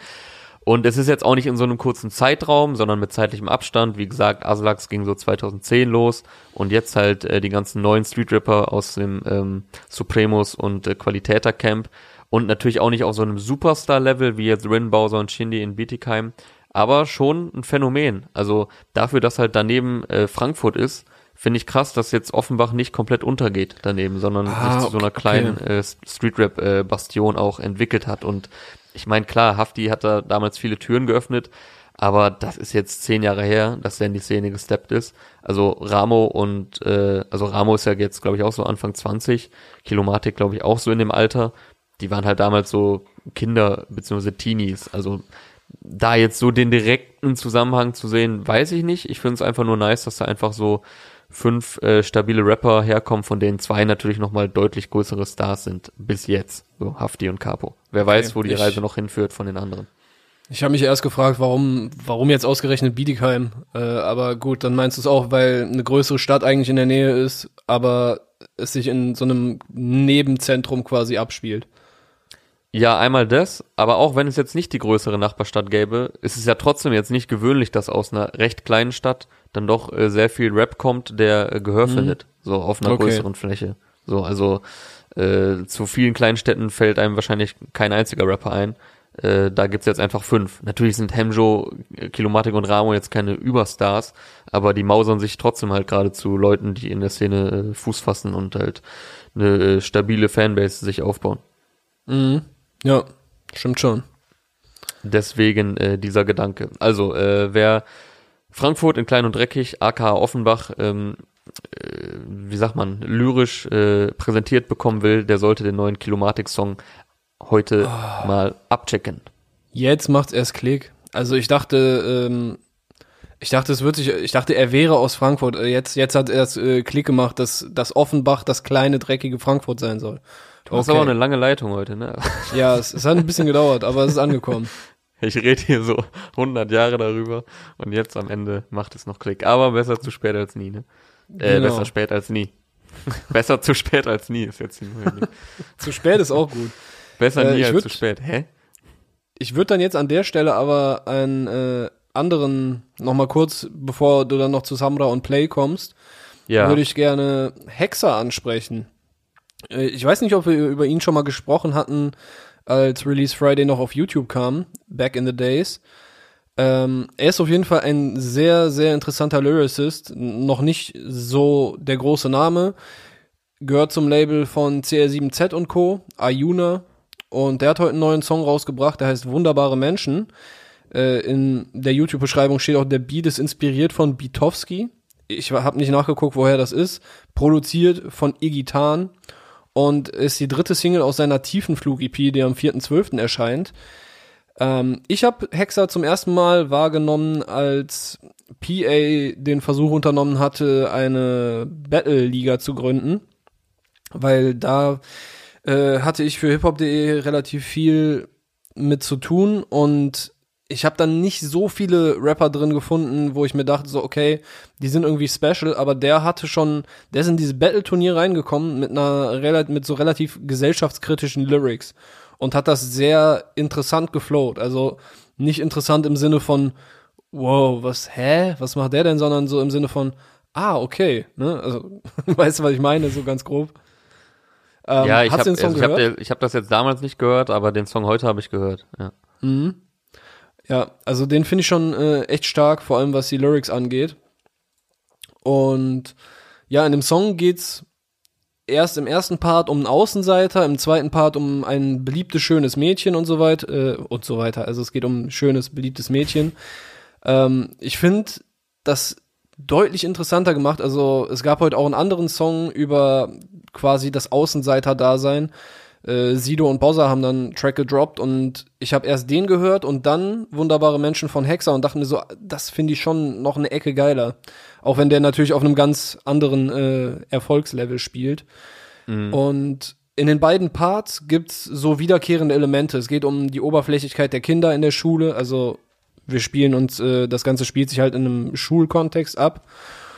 Und es ist jetzt auch nicht in so einem kurzen Zeitraum, sondern mit zeitlichem Abstand. Wie gesagt, Aslax ging so 2010 los und jetzt halt äh, die ganzen neuen Street-Rapper aus dem ähm, Supremos und äh, Qualitäter Camp. Und natürlich auch nicht auf so einem Superstar-Level wie jetzt Rin, Bowser und Shindy in Bietigheim aber schon ein Phänomen. Also dafür, dass halt daneben äh, Frankfurt ist, finde ich krass, dass jetzt Offenbach nicht komplett untergeht daneben, sondern Ah, sich zu so einer okay. kleinen äh, Streetrap-Bastion auch entwickelt hat. Und ich meine, klar, Hafti hat da damals viele Türen geöffnet, Aber das ist jetzt zehn Jahre her, dass der in die Szene gesteppt ist. Also Ramo und, äh, also Ramo ist ja jetzt, glaube ich, auch so Anfang 20, Kilomatik, glaube ich, auch so in dem Alter. Die waren halt damals so Kinder bzw. Teenies. Also da jetzt so den direkten Zusammenhang zu sehen, weiß ich nicht. Ich finde es einfach nur nice, dass da einfach so fünf äh, stabile Rapper herkommen, von denen zwei natürlich nochmal deutlich größere Stars sind, bis jetzt. So Hafti und Capo. Wer weiß, wo die ich- Reise noch hinführt von den anderen. Ich habe mich erst gefragt, warum, warum jetzt ausgerechnet Bietigheim. Äh, aber gut, dann meinst du es auch, weil eine größere Stadt eigentlich in der Nähe ist, aber es sich in so einem Nebenzentrum quasi abspielt. Ja, einmal das, aber auch wenn es jetzt nicht die größere Nachbarstadt gäbe, ist es ja trotzdem jetzt nicht gewöhnlich, dass aus einer recht kleinen Stadt dann doch äh, sehr viel Rap kommt, der äh, Gehör findet, so auf einer Okay. größeren Fläche. So, also äh, zu vielen kleinen Städten fällt einem wahrscheinlich kein einziger Rapper ein. Äh, da gibt's jetzt einfach fünf. Natürlich sind Hemjo, äh, Kilomatik und Ramo jetzt keine Überstars, aber die mausern sich trotzdem halt gerade zu Leuten, die in der Szene äh, Fuß fassen und halt eine äh, stabile Fanbase sich aufbauen. Mhm. Ja, stimmt schon. Deswegen äh, dieser Gedanke. Also, äh, wer Frankfurt in Klein und Dreckig, aka Offenbach, ähm, äh, wie sagt man, lyrisch äh, präsentiert bekommen will, der sollte den neuen Kilomatik-Song heute mal abchecken. Jetzt macht's erst Klick. Also ich dachte, ähm, ich dachte, es wird sich, ich dachte, er wäre aus Frankfurt. Äh, Jetzt, jetzt hat er es äh, Klick gemacht, dass, dass Offenbach das kleine, dreckige Frankfurt sein soll. Du hast aber eine lange Leitung heute, ne? *laughs* Ja, es, es hat ein bisschen gedauert, aber es ist angekommen. *laughs* Ich rede hier so 100 Jahre darüber und jetzt am Ende macht es noch Klick. Aber besser zu spät als nie, ne? Äh, Genau. besser spät als nie. *laughs* besser zu spät als nie ist jetzt die neue. Zu spät ist auch gut. Besser Äh, nie als würd- zu spät. Hä? Ich würde dann jetzt an der Stelle aber einen äh, anderen, noch mal kurz, bevor du dann noch zu Samra und Play kommst, Ja. würde ich gerne Hexer ansprechen. Äh, Ich weiß nicht, ob wir über ihn schon mal gesprochen hatten, als Release Friday noch auf YouTube kam, back in the days. Ähm, er ist auf jeden Fall ein sehr, sehr interessanter Lyricist. Noch nicht so der große Name. Gehört zum Label von CR7Z und Co., Ayuna. Und der hat heute einen neuen Song rausgebracht, der heißt Wunderbare Menschen. Äh, in der YouTube-Beschreibung steht auch, der Beat ist inspiriert von Bitowski. Ich habe nicht nachgeguckt, woher das ist. Produziert von Iggy Tan und ist die dritte Single aus seiner Tiefenflug-EP, die am 4.12. erscheint. Ähm, ich habe Hexer zum ersten Mal wahrgenommen, als PA den Versuch unternommen hatte, eine Battle-Liga zu gründen, weil da äh, hatte ich für hiphop.de relativ viel mit zu tun und ich habe dann nicht so viele Rapper drin gefunden, wo ich mir dachte so, okay, die sind irgendwie special, aber der hatte schon, der ist in dieses Battle-Turnier reingekommen mit einer mit so relativ gesellschaftskritischen Lyrics und hat das sehr interessant geflowt. Also nicht interessant im Sinne von, wow, was, hä, was macht der denn, sondern so im Sinne von, ah, okay, ne, also, *laughs* weißt du, was ich meine, so ganz grob. Ähm, ja, ich habe also ich hab, ich hab das jetzt damals nicht gehört, aber den Song heute habe ich gehört. Ja. Mhm. Ja, also den finde ich schon äh, echt stark, vor allem was die Lyrics angeht. Und ja, in dem Song geht's erst im ersten Part um einen Außenseiter, im zweiten Part um ein beliebtes, schönes Mädchen und so weiter äh, und so weiter. Also es geht um ein schönes, beliebtes Mädchen. Ähm, ich finde das deutlich interessanter gemacht. Also es gab heute auch einen anderen Song über quasi das Außenseiter-Dasein. Äh, Sido und Bowser haben dann einen Track gedroppt und ich habe erst den gehört und dann Wunderbare Menschen von Hexer und dachte mir so, das finde ich schon noch eine Ecke geiler. Auch wenn der natürlich auf einem ganz anderen äh, Erfolgslevel spielt. Und in den beiden Parts gibt's so wiederkehrende Elemente. Es geht um die Oberflächlichkeit der Kinder in der Schule. Also wir spielen uns, äh, das Ganze spielt sich halt in einem Schulkontext ab.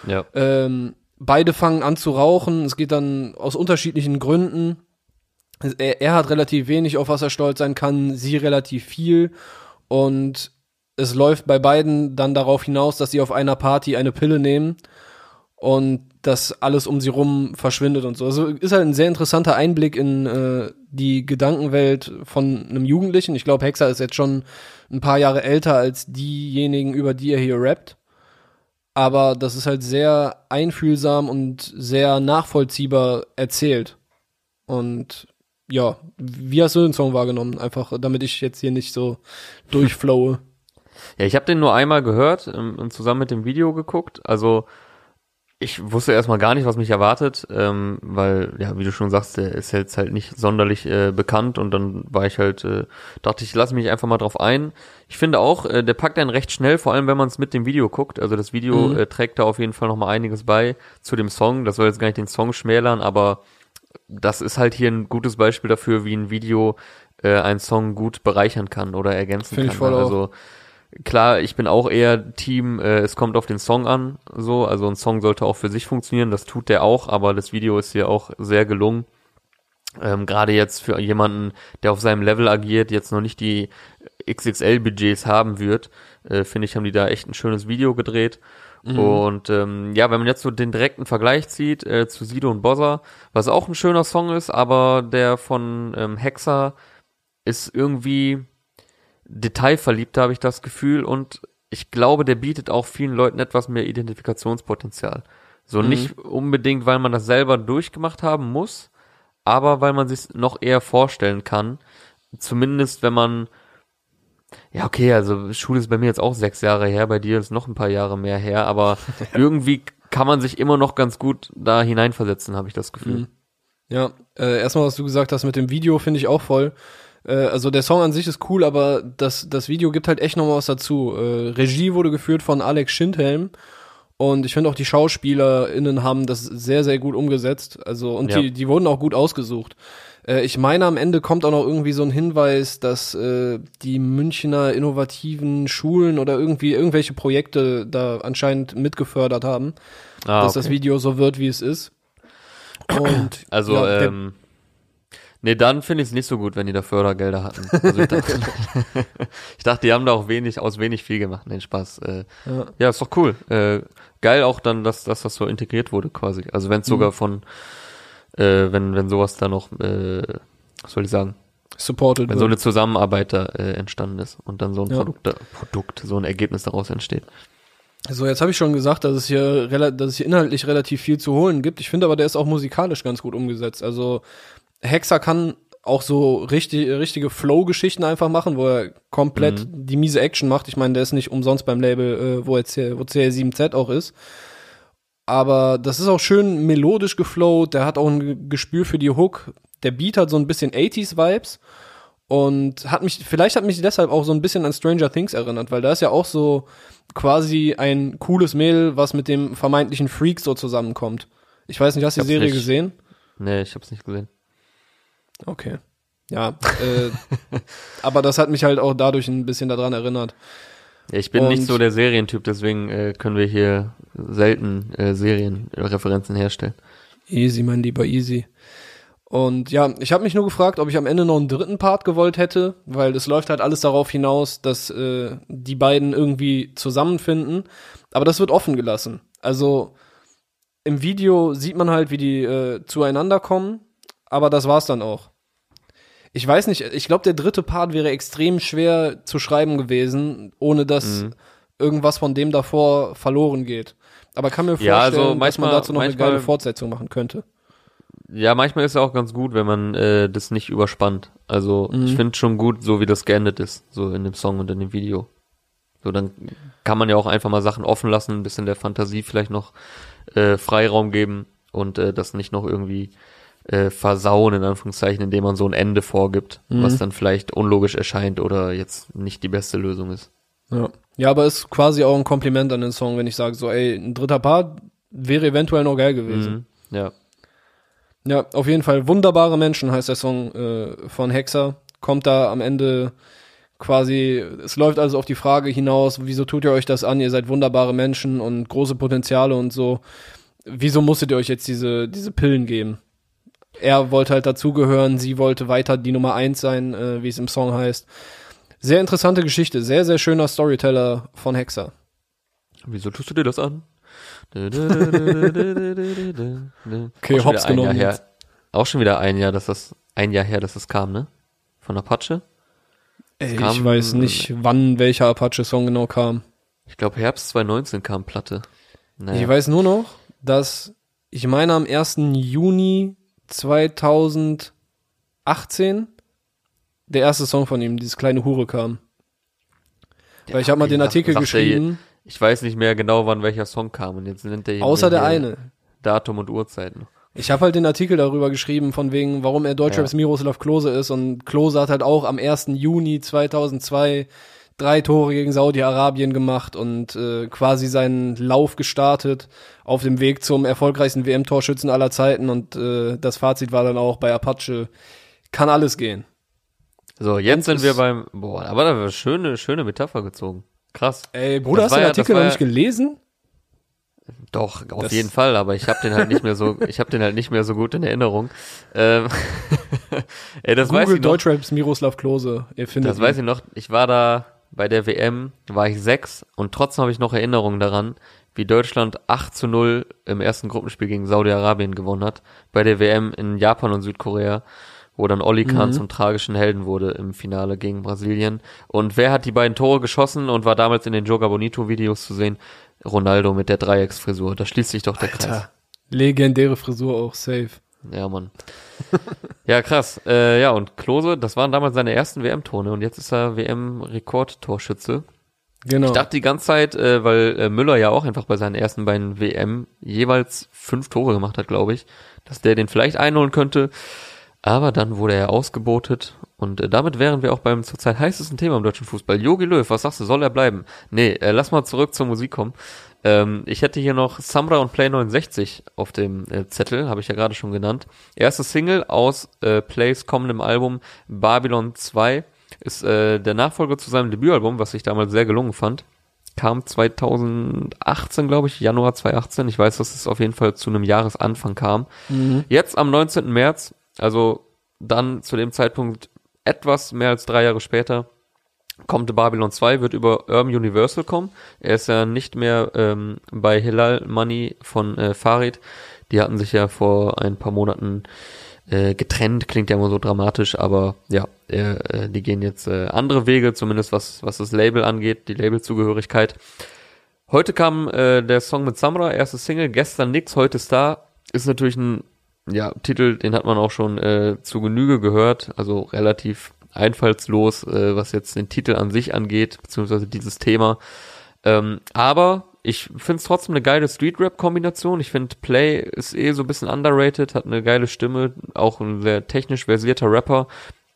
Ja. Ähm, beide fangen an zu rauchen. Es geht dann aus unterschiedlichen Gründen. Er, er hat relativ wenig, auf was er stolz sein kann, sie relativ viel. Und es läuft bei beiden dann darauf hinaus, dass sie auf einer Party eine Pille nehmen und dass alles um sie rum verschwindet und so. Also ist halt ein sehr interessanter Einblick in äh, die Gedankenwelt von einem Jugendlichen. Ich glaube, Hexer ist jetzt schon ein paar Jahre älter als diejenigen, über die er hier rappt. Aber das ist halt sehr einfühlsam und sehr nachvollziehbar erzählt. Und ja, wie hast du den Song wahrgenommen? Einfach, damit ich jetzt hier nicht so durchflowe. Ja, ich habe den nur einmal gehört ähm, und zusammen mit dem Video geguckt. Also ich wusste erstmal gar nicht, was mich erwartet, ähm, weil, ja, wie du schon sagst, der ist jetzt halt nicht sonderlich äh, bekannt und dann war ich halt, äh, dachte ich, lass mich einfach mal drauf ein. Ich finde auch, äh, der packt einen recht schnell, vor allem wenn man es mit dem Video guckt. Also das Video Mhm. äh, trägt da auf jeden Fall nochmal einiges bei zu dem Song. Das soll jetzt gar nicht den Song schmälern, aber das ist halt hier ein gutes Beispiel dafür, wie ein Video äh, einen Song gut bereichern kann oder ergänzen Find kann. ich voll auch. also klar, ich bin auch eher Team, äh, es kommt auf den Song an, so, also ein Song sollte auch für sich funktionieren, das tut der auch, aber das Video ist hier auch sehr gelungen. Ähm, Gerade jetzt für jemanden, der auf seinem Level agiert, jetzt noch nicht die XXL-Budgets haben wird, äh, finde ich, haben die da echt ein schönes Video gedreht. Und ähm, ja, wenn man jetzt so den direkten Vergleich zieht äh, zu Sido und Bozza, was auch ein schöner Song ist, aber der von ähm, Hexer ist irgendwie detailverliebter, habe ich das Gefühl. Und ich glaube, der bietet auch vielen Leuten etwas mehr Identifikationspotenzial. So Mhm. nicht unbedingt, weil man das selber durchgemacht haben muss, aber weil man sich noch eher vorstellen kann. Zumindest wenn man ja, okay, also Schule ist bei mir jetzt auch sechs Jahre her, bei dir ist noch ein paar Jahre mehr her, aber *laughs* irgendwie kann man sich immer noch ganz gut da hineinversetzen, habe ich das Gefühl. Mhm. Ja, äh, erstmal, was du gesagt hast mit dem Video, finde ich auch voll. Äh, also der Song an sich ist cool, aber das, das Video gibt halt echt noch mal was dazu. Äh, Regie wurde geführt von Alex Schindhelm und ich finde auch die SchauspielerInnen haben das sehr, sehr gut umgesetzt. Also, und Ja. die, die wurden auch gut ausgesucht. Äh, ich meine, am Ende kommt auch noch irgendwie so ein Hinweis, dass äh, die Münchner innovativen Schulen oder irgendwie irgendwelche Projekte da anscheinend mitgefördert haben, Ah, dass das Video so wird, wie es ist. Und *clears throat* Also, ja, ähm, nee, dann finde ich es nicht so gut, wenn die da Fördergelder hatten. Also ich dachte, *laughs* *laughs* ich dachte, die haben da auch wenig, aus wenig viel gemacht. Nee, Spaß. Äh, Ja. ja. ist doch cool. Äh, geil auch dann, dass, dass das so integriert wurde quasi. Also wenn es sogar von, äh, wenn, wenn sowas da noch, äh, was soll ich sagen, supported wenn so wird. eine Zusammenarbeit da äh, entstanden ist und dann so ein Ja. Produkt, da, Produkt, so ein Ergebnis daraus entsteht. So, jetzt habe ich schon gesagt, dass es hier dass es hier inhaltlich relativ viel zu holen gibt. Ich finde aber, der ist auch musikalisch ganz gut umgesetzt. Also Hexer kann auch so richtig, richtige Flow-Geschichten einfach machen, wo er komplett die miese Action macht. Ich meine, der ist nicht umsonst beim Label, äh, wo, jetzt hier, wo CL7Z auch ist. Aber das ist auch schön melodisch geflowt. Der hat auch ein Ge- Gespür für die Hook. Der Beat hat so ein bisschen 80s-Vibes. Und hat mich, vielleicht hat mich deshalb auch so ein bisschen an Stranger Things erinnert, weil da ist ja auch so quasi ein cooles Mädel, was mit dem vermeintlichen Freak so zusammenkommt. Ich weiß nicht, hast du die Serie nicht. gesehen? Nee, ich hab's nicht gesehen. Okay. Ja, äh, aber das hat mich halt auch dadurch ein bisschen daran erinnert. Ja, ich bin Und- nicht so der Serientyp, deswegen äh, können wir hier selten äh, Serienreferenzen herstellen. Easy, mein lieber Easy. Und ja, ich habe mich nur gefragt, ob ich am Ende noch einen dritten Part gewollt hätte, weil es läuft halt alles darauf hinaus, dass äh, die beiden irgendwie zusammenfinden. Aber das wird offen gelassen. Also im Video sieht man halt, wie die äh, zueinander kommen, aber das war's dann auch. Ich weiß nicht, ich glaube, der dritte Part wäre extrem schwer zu schreiben gewesen, ohne dass Mhm. irgendwas von dem davor verloren geht. Aber kann mir vorstellen, Ja, also dass man manchmal- dazu noch eine manchmal- geile Fortsetzung machen könnte. Ja, manchmal ist es auch ganz gut, wenn man äh, das nicht überspannt. Also Mhm. ich finde schon gut, so wie das geendet ist, so in dem Song und in dem Video. So, dann kann man ja auch einfach mal Sachen offen lassen, ein bisschen der Fantasie vielleicht noch äh, Freiraum geben und äh, das nicht noch irgendwie äh, versauen, in Anführungszeichen, indem man so ein Ende vorgibt, Mhm. was dann vielleicht unlogisch erscheint oder jetzt nicht die beste Lösung ist. Ja. ja, aber ist quasi auch ein Kompliment an den Song, wenn ich sage, so, ey, ein dritter Part wäre eventuell noch geil gewesen. Mhm. Ja. Ja, auf jeden Fall. Wunderbare Menschen heißt der Song äh, von Hexer. Kommt da am Ende quasi, es läuft also auf die Frage hinaus, wieso tut ihr euch das an? Ihr seid wunderbare Menschen und große Potenziale und so. Wieso musstet ihr euch jetzt diese, diese Pillen geben? Er wollte halt dazugehören, sie wollte weiter die Nummer eins sein, äh, wie es im Song heißt. Sehr interessante Geschichte, sehr, sehr schöner Storyteller von Hexer. Wieso tust du dir das an? Okay, Auch schon hops wieder ein Jahr genommen her. Auch schon wieder ein Jahr, dass das ein Jahr her, dass das kam, ne? Von Apache. Ey, kam- ich weiß nicht, wann welcher Apache-Song genau kam. Ich glaube Herbst 2019 kam Platte. Naja. Ich weiß nur noch, dass ich meine am 1. Juni 2018 der erste Song von ihm, dieses kleine Hure kam. Weil ich habe mal den Artikel sagt geschrieben, Ich weiß nicht mehr genau, wann welcher Song kam und jetzt nennt er außer der eine. Datum und Uhrzeiten. Ich habe halt den Artikel darüber geschrieben, von wegen, warum er Deutschraps Miroslav Klose ist. Und Klose hat halt auch am 1. Juni 2002 drei Tore gegen Saudi-Arabien gemacht und äh, quasi seinen Lauf gestartet auf dem Weg zum erfolgreichsten WM-Torschützen aller Zeiten. Und äh, das Fazit war dann auch bei Apache, kann alles gehen. So, jetzt sind ist- wir beim, boah, aber da war schöne, schöne Metapher gezogen. Krass. Ey, Bruder, Das hast du den ja- Artikel war noch ja- nicht gelesen? Doch, auf Das- jeden Fall, aber ich habe den halt nicht mehr so, *laughs* ich habe den halt nicht mehr so gut in Erinnerung. Ähm, *laughs* ey, das weiß Google ich noch. Deutschraps Miroslav Klose. Ihr findet Das weiß ich noch. Ich war da bei der WM, war ich sechs und trotzdem habe ich noch Erinnerungen daran, wie Deutschland 8 zu 0 im ersten Gruppenspiel gegen Saudi-Arabien gewonnen hat. Bei der WM in Japan und Südkorea, wo dann Oli Kahn zum tragischen Helden wurde im Finale gegen Brasilien. Und wer hat die beiden Tore geschossen und war damals in den Joga Bonito Videos zu sehen? Ronaldo mit der Dreiecksfrisur. Da schließt sich doch der Kreis. Alter, legendäre Frisur auch, safe. Ja, Mann. ja, krass. Äh, ja, und Klose, das waren damals seine ersten WM-Tone und jetzt ist er WM-Rekordtorschütze. Genau. Ich dachte die ganze Zeit, äh, weil äh, Müller ja auch einfach bei seinen ersten beiden WM jeweils fünf Tore gemacht hat, glaube ich, dass der den vielleicht einholen könnte. Aber dann wurde er ausgebotet und äh, damit wären wir auch beim zurzeit heißesten Thema im deutschen Fußball. Jogi Löw, was sagst du, soll er bleiben? Nee, äh, lass mal zurück zur Musik kommen. Ähm, ich hätte hier noch Samra und Play 69 auf dem äh, Zettel, habe ich ja gerade schon genannt. Erste Single aus äh, Plays kommendem Album Babylon 2 ist äh, der Nachfolger zu seinem Debütalbum, was ich damals sehr gelungen fand. Kam 2018, glaube ich, Januar 2018. Ich weiß, dass es auf jeden Fall zu einem Jahresanfang kam. Jetzt am 19. März, also dann zu dem Zeitpunkt etwas mehr als drei Jahre später, kommt Babylon 2, wird über Urban Universal kommen. Er ist ja nicht mehr ähm, bei Hilal Money von äh, Farid. Die hatten sich ja vor ein paar Monaten äh, getrennt, klingt ja immer so dramatisch, aber ja, äh, die gehen jetzt äh, andere Wege, zumindest was, was das Label angeht, die Labelzugehörigkeit. Heute kam äh, der Song mit Samra, erste Single, gestern nix, heute Star. Ist natürlich ein ja, Titel, den hat man auch schon äh, zu Genüge gehört, also relativ einfallslos, äh, was jetzt den Titel an sich angeht, beziehungsweise dieses Thema. Ähm, aber ich finde es trotzdem eine geile Street-Rap-Kombination. Ich finde, Play ist eh so ein bisschen underrated, hat eine geile Stimme, auch ein sehr technisch versierter Rapper.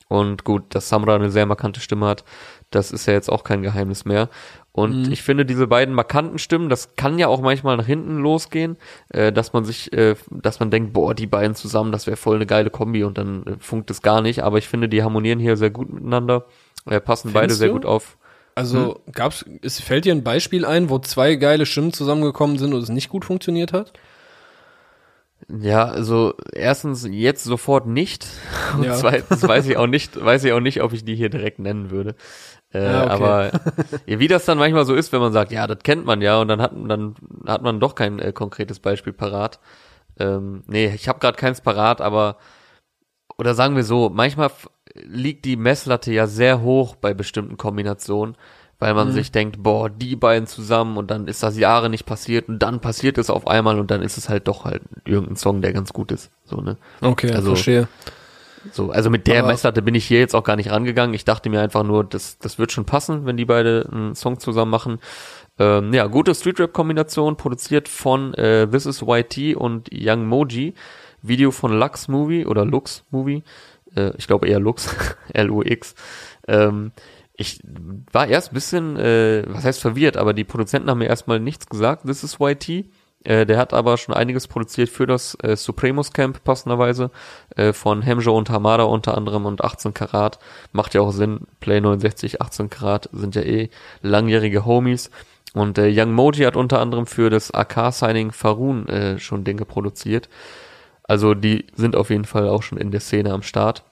Und gut, dass Samra eine sehr markante Stimme hat, das ist ja jetzt auch kein Geheimnis mehr. Und ich finde, diese beiden markanten Stimmen, das kann ja auch manchmal nach hinten losgehen, äh, dass man sich, äh, dass man denkt, boah, die beiden zusammen, das wäre voll eine geile Kombi und dann äh, funkt es gar nicht. Aber ich finde, die harmonieren hier sehr gut miteinander, äh, passen beide Findest sehr du? gut auf. Also gab's, es fällt dir ein Beispiel ein, wo zwei geile Stimmen zusammengekommen sind und es nicht gut funktioniert hat? Ja, also erstens jetzt sofort nicht. *laughs* Und Ja. zweitens weiß ich auch nicht, weiß ich auch nicht, ob ich die hier direkt nennen würde. Äh, Ah, okay. Aber *laughs* wie das dann manchmal so ist, wenn man sagt, ja, das kennt man ja, und dann hat, dann hat man doch kein äh, konkretes Beispiel parat. Ähm, nee, ich habe gerade keins parat, aber oder sagen wir so, manchmal liegt die Messlatte ja sehr hoch bei bestimmten Kombinationen, weil Mhm. man sich denkt, boah, die beiden zusammen und dann ist das Jahre nicht passiert und dann passiert es auf einmal und dann ist es halt doch halt irgendein Song, der ganz gut ist. So, ne? Okay, Also- verstehe. So, also mit der Aber- Messlatte bin ich hier jetzt auch gar nicht rangegangen. Ich dachte mir einfach nur, das, das wird schon passen, wenn die beide einen Song zusammen machen. Ähm, ja, gute Streetrap-Kombination, produziert von äh, This Is YT und Young Moji. Video von Lux Movie oder Lux Movie. Äh, ich glaube eher Lux, *laughs* L-U-X. Ähm, ich war erst ein bisschen, äh, was heißt verwirrt, aber die Produzenten haben mir erstmal nichts gesagt. This is YT. Äh, der hat aber schon einiges produziert für das äh, Supremos Camp passenderweise äh, von Hemjo und Hamada unter anderem und 18 Karat. Macht ja auch Sinn. Play 69, 18 Karat sind ja eh langjährige Homies. Und äh, Young Moji hat unter anderem für das AK-Signing Farun äh, schon Dinge produziert. Also die sind auf jeden Fall auch schon in der Szene am Start.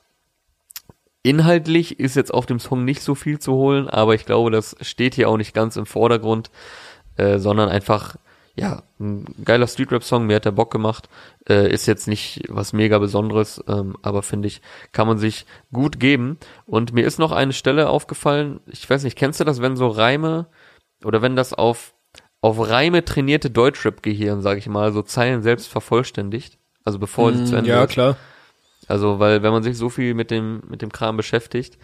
Inhaltlich ist jetzt auf dem Song nicht so viel zu holen, aber ich glaube, das steht hier auch nicht ganz im Vordergrund, äh, sondern einfach, ja, ein geiler Streetrap-Song, mir hat der Bock gemacht, äh, ist jetzt nicht was mega Besonderes, ähm, aber finde ich, kann man sich gut geben. Und mir ist noch eine Stelle aufgefallen, ich weiß nicht, kennst du das, wenn so Reime oder wenn das auf, auf Reime trainierte Deutschrap-Gehirn, sage ich mal, so Zeilen selbst vervollständigt? Also bevor sie zu Ende Mm, Ja, wird. klar. Also, weil wenn man sich so viel mit dem, mit dem Kram beschäftigt,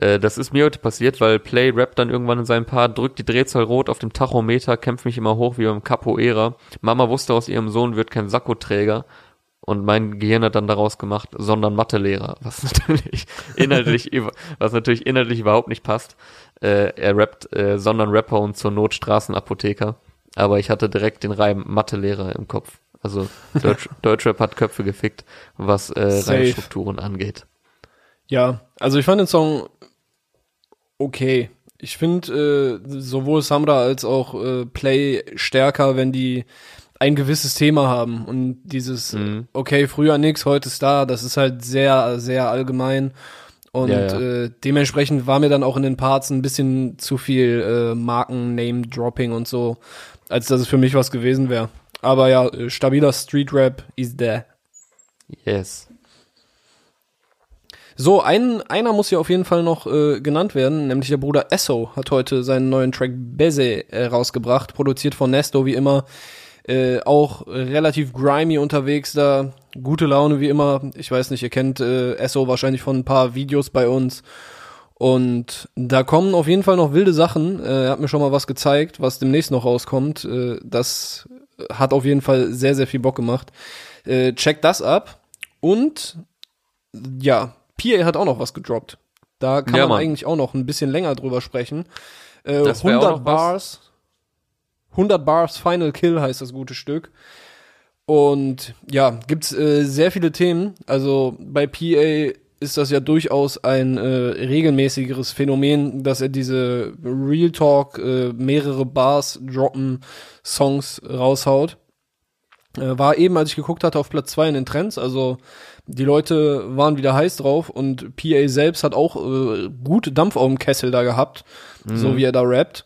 das ist mir heute passiert, weil Play rappt dann irgendwann in seinem Part, drückt die Drehzahl rot auf dem Tachometer, kämpft mich immer hoch wie beim Capoeira. Mama wusste aus ihrem Sohn wird kein Sakkoträger. Und mein Gehirn hat dann daraus gemacht, sondern Mathelehrer, was *laughs* natürlich inhaltlich, was natürlich inhaltlich überhaupt nicht passt. Äh, er rappt, äh, sondern Rapper und zur Not Straßenapotheker. Aber ich hatte direkt den Reim Mathelehrer im Kopf. Also Deutsch, *laughs* Deutschrap hat Köpfe gefickt, was äh, Reimstrukturen angeht. Ja, also ich fand den Song okay. Ich finde äh, sowohl Samra als auch äh, Play stärker, wenn die ein gewisses Thema haben. Und dieses, mhm. okay, früher nix, heute ist da, das ist halt sehr, sehr allgemein. Und ja, ja. Äh, dementsprechend war mir dann auch in den Parts ein bisschen zu viel äh, Marken-Name-Dropping und so, als dass es für mich was gewesen wäre. Aber ja, äh, stabiler Street-Rap is there. Yes. So, ein, einer muss hier auf jeden Fall noch äh, genannt werden, nämlich der Bruder Esso hat heute seinen neuen Track Beze äh, rausgebracht, produziert von Nesto wie immer. Äh, auch relativ grimy unterwegs da. Gute Laune wie immer. Ich weiß nicht, ihr kennt äh, Esso wahrscheinlich von ein paar Videos bei uns. Und da kommen auf jeden Fall noch wilde Sachen. Äh, er hat mir schon mal was gezeigt, was demnächst noch rauskommt. Äh, das hat auf jeden Fall sehr, sehr viel Bock gemacht. Äh, checkt das ab. Und ja, PA hat auch noch was gedroppt. Da kann ja, man Mann. eigentlich auch noch ein bisschen länger drüber sprechen. Äh, 100 Bars. 100 Bars Final Kill heißt das gute Stück. Und ja, gibt's äh, sehr viele Themen. Also bei PA ist das ja durchaus ein äh, regelmäßigeres Phänomen, dass er diese Real Talk, äh, mehrere Bars droppen, Songs raushaut. Äh, war eben, als ich geguckt hatte, auf Platz zwei in den Trends. Also die Leute waren wieder heiß drauf und PA selbst hat auch äh, gut Dampf auf dem Kessel da gehabt, mhm. so wie er da rappt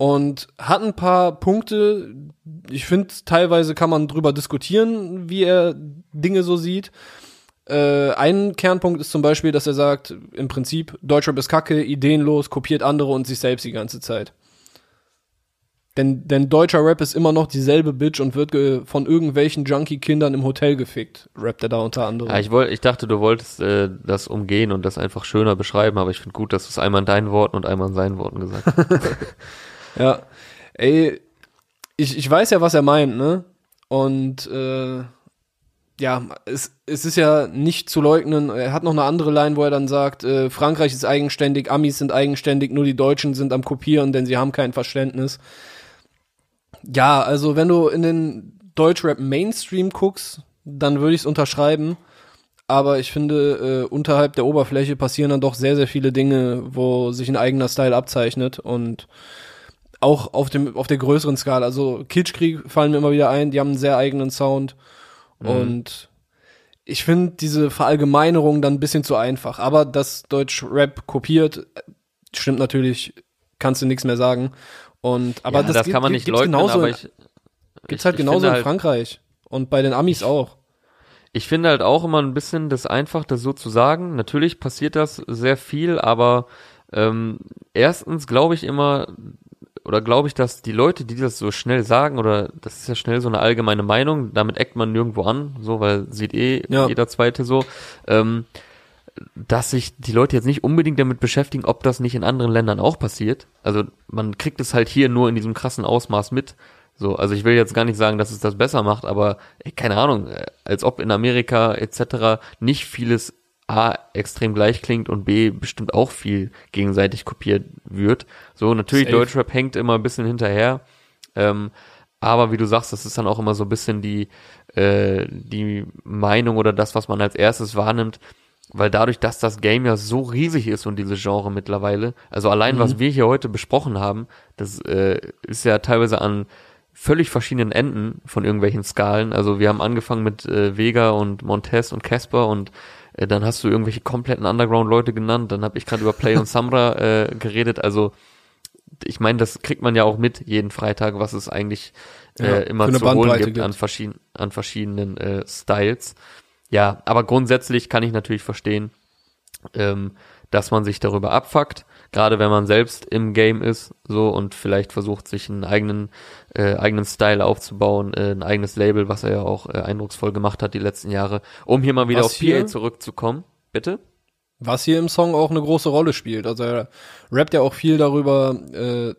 und hat ein paar Punkte. Ich finde, teilweise kann man drüber diskutieren, wie er Dinge so sieht. Äh, ein Kernpunkt ist zum Beispiel, dass er sagt, im Prinzip, Deutschrap ist kacke, ideenlos, kopiert andere und sich selbst die ganze Zeit. Denn, denn deutscher Rap ist immer noch dieselbe Bitch und wird von irgendwelchen Junkie-Kindern im Hotel gefickt, rappt er da unter anderem. Ja, ich, wollt, ich dachte, du wolltest äh, das umgehen und das einfach schöner beschreiben, aber ich finde gut, dass du es einmal in deinen Worten und einmal in seinen Worten gesagt hast. *laughs* Ja. Ey, ich, ich weiß ja, was er meint, ne? Und äh, ja, es, es ist ja nicht zu leugnen. Er hat noch eine andere Line, wo er dann sagt, äh, Frankreich ist eigenständig, Amis sind eigenständig, nur die Deutschen sind am Kopieren, denn sie haben kein Verständnis. Ja, also wenn du in den Deutschrap Mainstream guckst, dann würde ich es unterschreiben. Aber ich finde, äh, unterhalb der Oberfläche passieren dann doch sehr, sehr viele Dinge, wo sich ein eigener Style abzeichnet. Und auch auf dem auf der größeren Skala. Also Kitschkrieg fallen mir immer wieder ein, die haben einen sehr eigenen Sound mhm. und ich finde diese Verallgemeinerung dann ein bisschen zu einfach. Aber dass Deutsch Rap kopiert, stimmt natürlich, kannst du nichts mehr sagen. Und aber ja, das, das gibt, kann man nicht leugnen, genauso aber ich, gibt's halt genauso in halt, Frankreich und bei den Amis auch. Ich finde halt auch immer ein bisschen das einfach, das so zu sagen. Natürlich passiert das sehr viel, aber ähm, erstens glaube ich immer, oder glaube ich, dass die Leute, die das so schnell sagen, oder das ist ja schnell so eine allgemeine Meinung, damit eckt man nirgendwo an, so, weil sieht eh ja. jeder Zweite so, ähm, dass sich die Leute jetzt nicht unbedingt damit beschäftigen, ob das nicht in anderen Ländern auch passiert. Also man kriegt es halt hier nur in diesem krassen Ausmaß mit. So, also ich will jetzt gar nicht sagen, dass es das besser macht, aber ey, keine Ahnung, äh, als ob in Amerika etc. nicht vieles A extrem gleich klingt und B bestimmt auch viel gegenseitig kopiert wird. So, natürlich Safe. Deutschrap hängt immer ein bisschen hinterher. Ähm, aber wie du sagst, das ist dann auch immer so ein bisschen die, äh, die Meinung oder das, was man als erstes wahrnimmt, weil dadurch, dass das Game ja so riesig ist und diese Genre mittlerweile, also allein mhm. was wir hier heute besprochen haben, das äh, ist ja teilweise an völlig verschiedenen Enden von irgendwelchen Skalen. Also wir haben angefangen mit äh, Vega und Montez und Casper und äh, dann hast du irgendwelche kompletten Underground-Leute genannt, dann habe ich gerade über Play und Samra *laughs* äh, geredet, also ich meine, das kriegt man ja auch mit jeden Freitag, was es eigentlich äh, ja, immer zu holen gibt, gibt, An, verschieden, an verschiedenen äh, Styles. Ja, aber grundsätzlich kann ich natürlich verstehen, ähm, dass man sich darüber abfuckt gerade wenn man selbst im Game ist, so und vielleicht versucht, sich einen eigenen, äh, eigenen Style aufzubauen, äh, ein eigenes Label, was er ja auch äh, eindrucksvoll gemacht hat die letzten Jahre, um hier mal wieder was auf hier? PA zurückzukommen. Bitte? Was hier im Song auch eine große Rolle spielt. Also er rappt ja auch viel darüber, äh,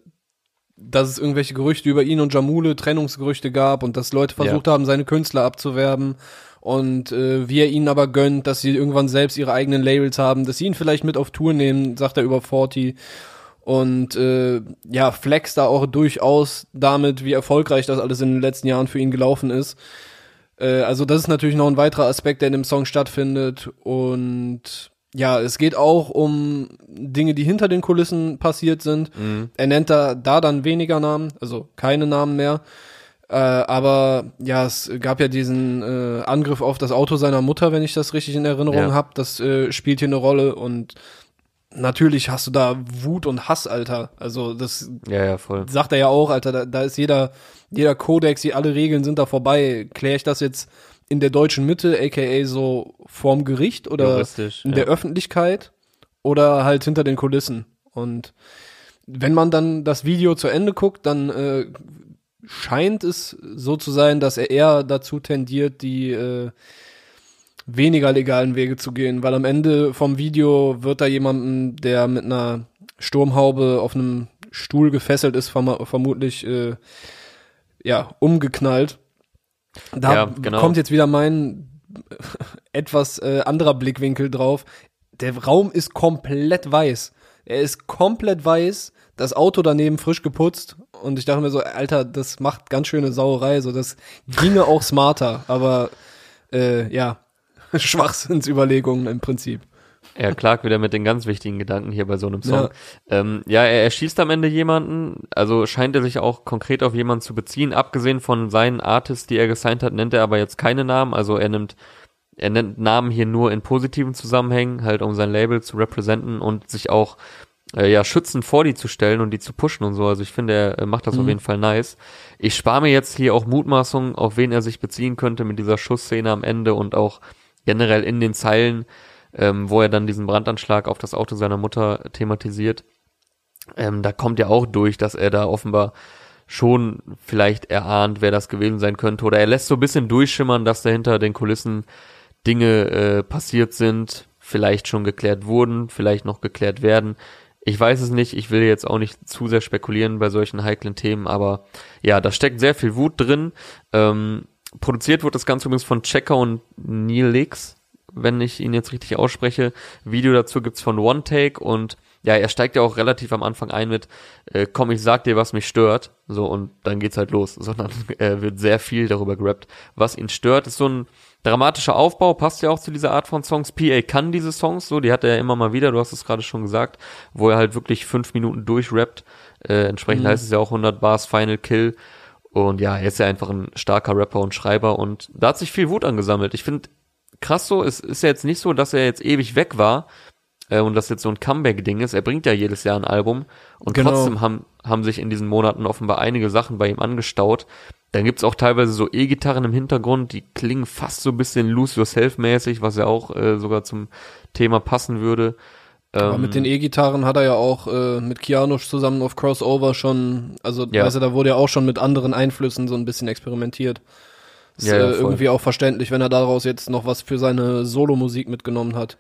dass es irgendwelche Gerüchte über ihn und Jamule, Trennungsgerüchte gab und dass Leute versucht Ja. haben, seine Künstler abzuwerben und äh, wie er ihnen aber gönnt, dass sie irgendwann selbst ihre eigenen Labels haben, dass sie ihn vielleicht mit auf Tour nehmen, sagt er über 40 und äh, ja, flex da auch durchaus damit, wie erfolgreich das alles in den letzten Jahren für ihn gelaufen ist. Äh, also das ist natürlich noch ein weiterer Aspekt, der in dem Song stattfindet und ja, es geht auch um Dinge, die hinter den Kulissen passiert sind. Er nennt da, da dann weniger Namen, also keine Namen mehr. Äh, aber ja, es gab ja diesen äh, Angriff auf das Auto seiner Mutter, wenn ich das richtig in Erinnerung Ja. habe. Das äh, spielt hier eine Rolle und natürlich hast du da Wut und Hass, Alter. Also das Ja, ja, voll. sagt er ja auch, Alter, da, da ist jeder, jeder Kodex, die alle Regeln sind da vorbei. Kläre ich das jetzt in der deutschen Mitte, aka so vorm Gericht oder Juristisch, in ja. der Öffentlichkeit oder halt hinter den Kulissen? Und wenn man dann das Video zu Ende guckt, dann äh, scheint es so zu sein, dass er eher dazu tendiert, die äh, weniger legalen Wege zu gehen, weil am Ende vom Video wird da jemanden, der mit einer Sturmhaube auf einem Stuhl gefesselt ist, verm vermutlich äh, ja umgeknallt. Da Ja, genau. kommt jetzt wieder mein *laughs* etwas äh, anderer Blickwinkel drauf. Der Raum ist komplett weiß. Er ist komplett weiß. Das Auto daneben frisch geputzt. Und ich dachte mir so, Alter, das macht ganz schöne Sauerei. So, das ginge auch smarter. Aber äh, ja, *laughs* Schwachsinnsüberlegungen im Prinzip. Er Clark wieder mit den ganz wichtigen Gedanken hier bei so einem Song. Ja, ähm, ja er erschießt am Ende jemanden, also scheint er sich auch konkret auf jemanden zu beziehen. Abgesehen von seinen Artists, die er gesigned hat, nennt er aber jetzt keine Namen. Also er nimmt, er nennt Namen hier nur in positiven Zusammenhängen, halt um sein Label zu representen und sich auch äh, ja schützend vor die zu stellen und die zu pushen und so. Also ich finde, er äh, macht das auf jeden Fall nice. Ich spare mir jetzt hier auch Mutmaßungen, auf wen er sich beziehen könnte mit dieser Schussszene am Ende und auch generell in den Zeilen ähm, wo er dann diesen Brandanschlag auf das Auto seiner Mutter thematisiert. Ähm, da kommt ja auch durch, dass er da offenbar schon vielleicht erahnt, wer das gewesen sein könnte. Oder er lässt so ein bisschen durchschimmern, dass dahinter den Kulissen Dinge äh, passiert sind, vielleicht schon geklärt wurden, vielleicht noch geklärt werden. Ich weiß es nicht, ich will jetzt auch nicht zu sehr spekulieren bei solchen heiklen Themen, aber ja, da steckt sehr viel Wut drin. Ähm, produziert wird das Ganze übrigens von Checker und Neelix, wenn ich ihn jetzt richtig ausspreche. Video dazu gibt's von One Take und ja, er steigt ja auch relativ am Anfang ein mit, äh, komm, ich sag dir, was mich stört. So, und dann geht's halt los. *laughs* Sondern äh, wird sehr viel darüber gerappt. Was ihn stört, ist so ein dramatischer Aufbau, passt ja auch zu dieser Art von Songs. PA kann diese Songs so, die hat er ja immer mal wieder, du hast es gerade schon gesagt, wo er halt wirklich fünf Minuten durchrappt. Äh, entsprechend heißt es ja auch 100 Bars Final Kill. Und ja, er ist ja einfach ein starker Rapper und Schreiber und da hat sich viel Wut angesammelt. Ich finde krass so, es ist ja jetzt nicht so, dass er jetzt ewig weg war äh, und das jetzt so ein Comeback-Ding ist. Er bringt ja jedes Jahr ein Album und Genau. trotzdem haben, haben sich in diesen Monaten offenbar einige Sachen bei ihm angestaut. Dann gibt's auch teilweise so E-Gitarren im Hintergrund, die klingen fast so ein bisschen Lose Yourself-mäßig, was ja auch äh, sogar zum Thema passen würde. Aber Ähm, mit den E-Gitarren hat er ja auch äh, mit Kianosch zusammen auf Crossover schon, also Ja. weißt du, da wurde ja auch schon mit anderen Einflüssen so ein bisschen experimentiert. Ist Ja, ja, äh, irgendwie auch verständlich, wenn er daraus jetzt noch was für seine Solomusik mitgenommen hat.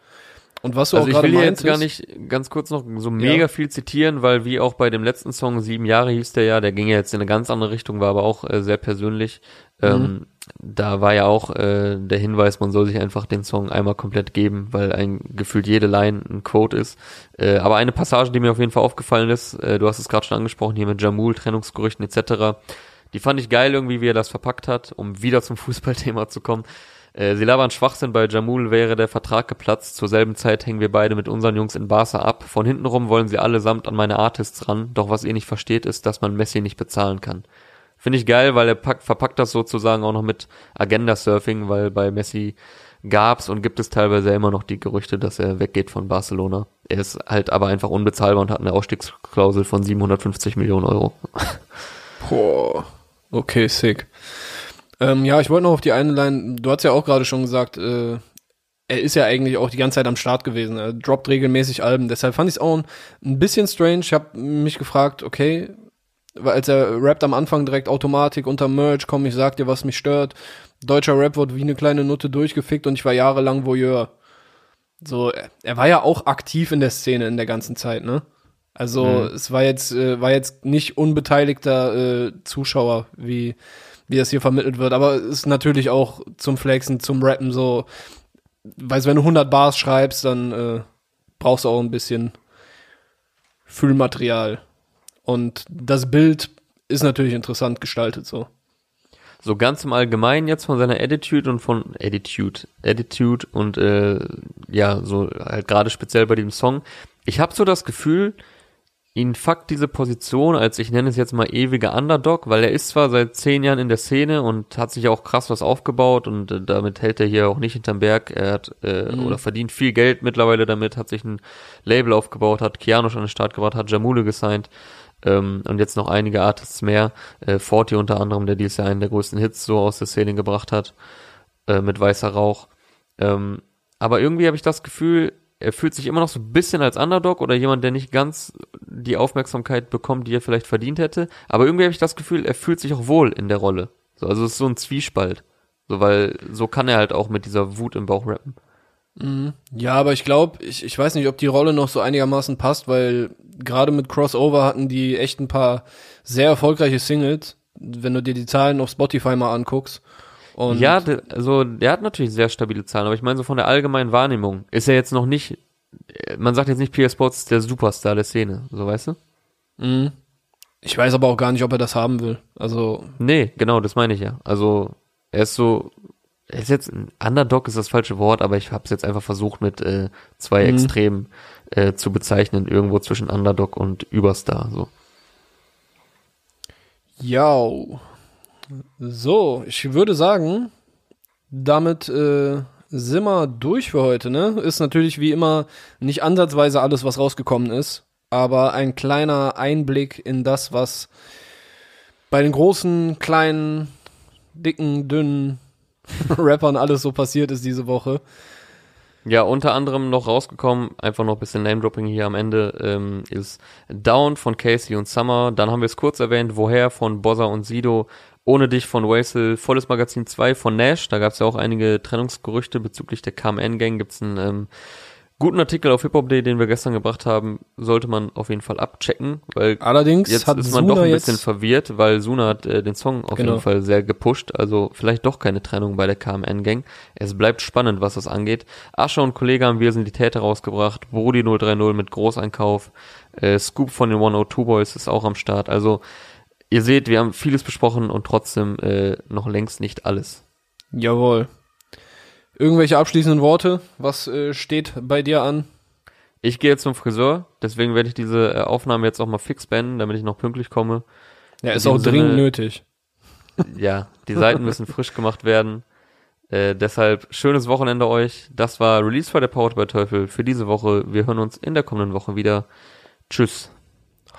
Und was du Also auch ich will meintest, jetzt gar nicht ganz kurz noch so mega viel zitieren, weil wie auch bei dem letzten Song, sieben Jahre hieß der ja, der ging ja jetzt in eine ganz andere Richtung, war aber auch äh, sehr persönlich. Mhm. Ähm, da war ja auch äh, der Hinweis, man soll sich einfach den Song einmal komplett geben, weil ein gefühlt jede Line ein Quote ist. Äh, aber eine Passage, die mir auf jeden Fall aufgefallen ist, äh, du hast es gerade schon angesprochen, hier mit Jamul, Trennungsgerüchten etc., die fand ich geil irgendwie, wie er das verpackt hat, um wieder zum Fußballthema zu kommen. Äh, sie labern Schwachsinn, bei Jamul wäre der Vertrag geplatzt. Zur selben Zeit hängen wir beide mit unseren Jungs in Barca ab. Von hinten rum wollen sie allesamt an meine Artists ran. Doch was ihr nicht versteht, ist, dass man Messi nicht bezahlen kann. Finde ich geil, weil er pack, verpackt das sozusagen auch noch mit Agenda-Surfing, weil bei Messi gab's und gibt es teilweise immer noch die Gerüchte, dass er weggeht von Barcelona. Er ist halt aber einfach unbezahlbar und hat eine Ausstiegsklausel von 750 Millionen Euro. Boah. Okay, sick. Ähm, ja, ich wollte noch auf die eine Line, du hast ja auch gerade schon gesagt, äh, er ist ja eigentlich auch die ganze Zeit am Start gewesen. Er droppt regelmäßig Alben. Deshalb fand ich es auch ein, ein bisschen strange. Ich habe mich gefragt, okay, weil als er rappt am Anfang direkt Automatik unter Merch, komm, ich sag dir, was mich stört. Deutscher Rap wird wie eine kleine Nutte durchgefickt und ich war jahrelang Voyeur. So, er war ja auch aktiv in der Szene in der ganzen Zeit, ne? Also Mhm. es war jetzt, äh, war jetzt nicht unbeteiligter äh, Zuschauer, wie, wie das hier vermittelt wird, aber es ist natürlich auch zum Flexen, zum Rappen so, weißt wenn du 100 Bars schreibst, dann äh, brauchst du auch ein bisschen Füllmaterial. Und das Bild ist natürlich interessant gestaltet so. So ganz im Allgemeinen jetzt von seiner Attitude und von Attitude, Attitude und äh, ja, so halt gerade speziell bei dem Song. Ich habe so das Gefühl, ihn fuckt diese Position als, ich nenne es jetzt mal ewiger Underdog, weil er ist zwar seit zehn Jahren in der Szene und hat sich auch krass was aufgebaut und äh, damit hält er hier auch nicht hinterm Berg. Er hat äh, oder verdient viel Geld mittlerweile damit, hat sich ein Label aufgebaut, hat Kianosch an den Start gebracht, hat Jamule gesigned ähm, und jetzt noch einige Artists mehr. Äh, Forti unter anderem, der dieses Jahr einen der größten Hits so aus der Szene gebracht hat, äh, mit Weißer Rauch. Ähm, aber irgendwie habe ich das Gefühl, er fühlt sich immer noch so ein bisschen als Underdog oder jemand, der nicht ganz die Aufmerksamkeit bekommt, die er vielleicht verdient hätte. Aber irgendwie habe ich das Gefühl, er fühlt sich auch wohl in der Rolle. So, also es ist so ein Zwiespalt. So, weil so kann er halt auch mit dieser Wut im Bauch rappen. Ja, aber ich glaube, ich, ich weiß nicht, ob die Rolle noch so einigermaßen passt, weil gerade mit Crossover hatten die echt ein paar sehr erfolgreiche Singles, wenn du dir die Zahlen auf Spotify mal anguckst. Und ja, de, also der hat natürlich sehr stabile Zahlen, aber ich meine so von der allgemeinen Wahrnehmung ist er jetzt noch nicht, man sagt jetzt nicht, PS Sports ist der Superstar der Szene, so weißt du? Mhm. ich weiß aber auch gar nicht, ob er das haben will. Also, Nee, genau, das meine ich ja. Also er ist so, er ist jetzt ein Underdog ist das falsche Wort, aber ich habe es jetzt einfach versucht mit äh, zwei Mhm. Extremen äh, zu bezeichnen, irgendwo zwischen Underdog und Überstar. So. ja. So, ich würde sagen, damit äh, sind wir durch für heute, ne? Ist natürlich wie immer nicht ansatzweise alles, was rausgekommen ist, aber ein kleiner Einblick in das, was bei den großen, kleinen, dicken, dünnen *laughs* Rappern alles so passiert ist diese Woche. Ja, unter anderem noch rausgekommen, einfach noch ein bisschen Name-Dropping hier am Ende, ähm, ist Down von Casey und Summer. Dann haben wir es kurz erwähnt, Woher von Bozza und Sido. Ohne dich von Wasel, volles Magazin 2 von Nash. Da gab es ja auch einige Trennungsgerüchte bezüglich der KMN-Gang. Gibt es einen ähm, guten Artikel auf Hip-Hop-Day, den wir gestern gebracht haben. Sollte man auf jeden Fall abchecken, weil Allerdings Jetzt hat ist man Suna doch ein bisschen verwirrt, weil Suna hat äh, den Song auf Genau. jeden Fall sehr gepusht. Also vielleicht doch keine Trennung bei der KMN-Gang. Es bleibt spannend, was das angeht. Asche und Kollege haben Wir sind die Täter rausgebracht. Brody 030 mit Großeinkauf. Äh, Scoop von den 102 Boys ist auch am Start. Also ihr seht, wir haben vieles besprochen und trotzdem äh, noch längst nicht alles. Jawohl. Irgendwelche abschließenden Worte? Was äh, steht bei dir an? Ich gehe jetzt zum Friseur, deswegen werde ich diese äh, Aufnahme jetzt auch mal fix beenden, damit ich noch pünktlich komme. Ja, ist auch dringend Sinne- nötig. *laughs* ja, die Seiten müssen frisch gemacht werden. Äh, deshalb schönes Wochenende euch. Das war Release for der Powered by Teufel für diese Woche. Wir hören uns in der kommenden Woche wieder. Tschüss.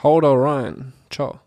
Haut da rein. Ciao.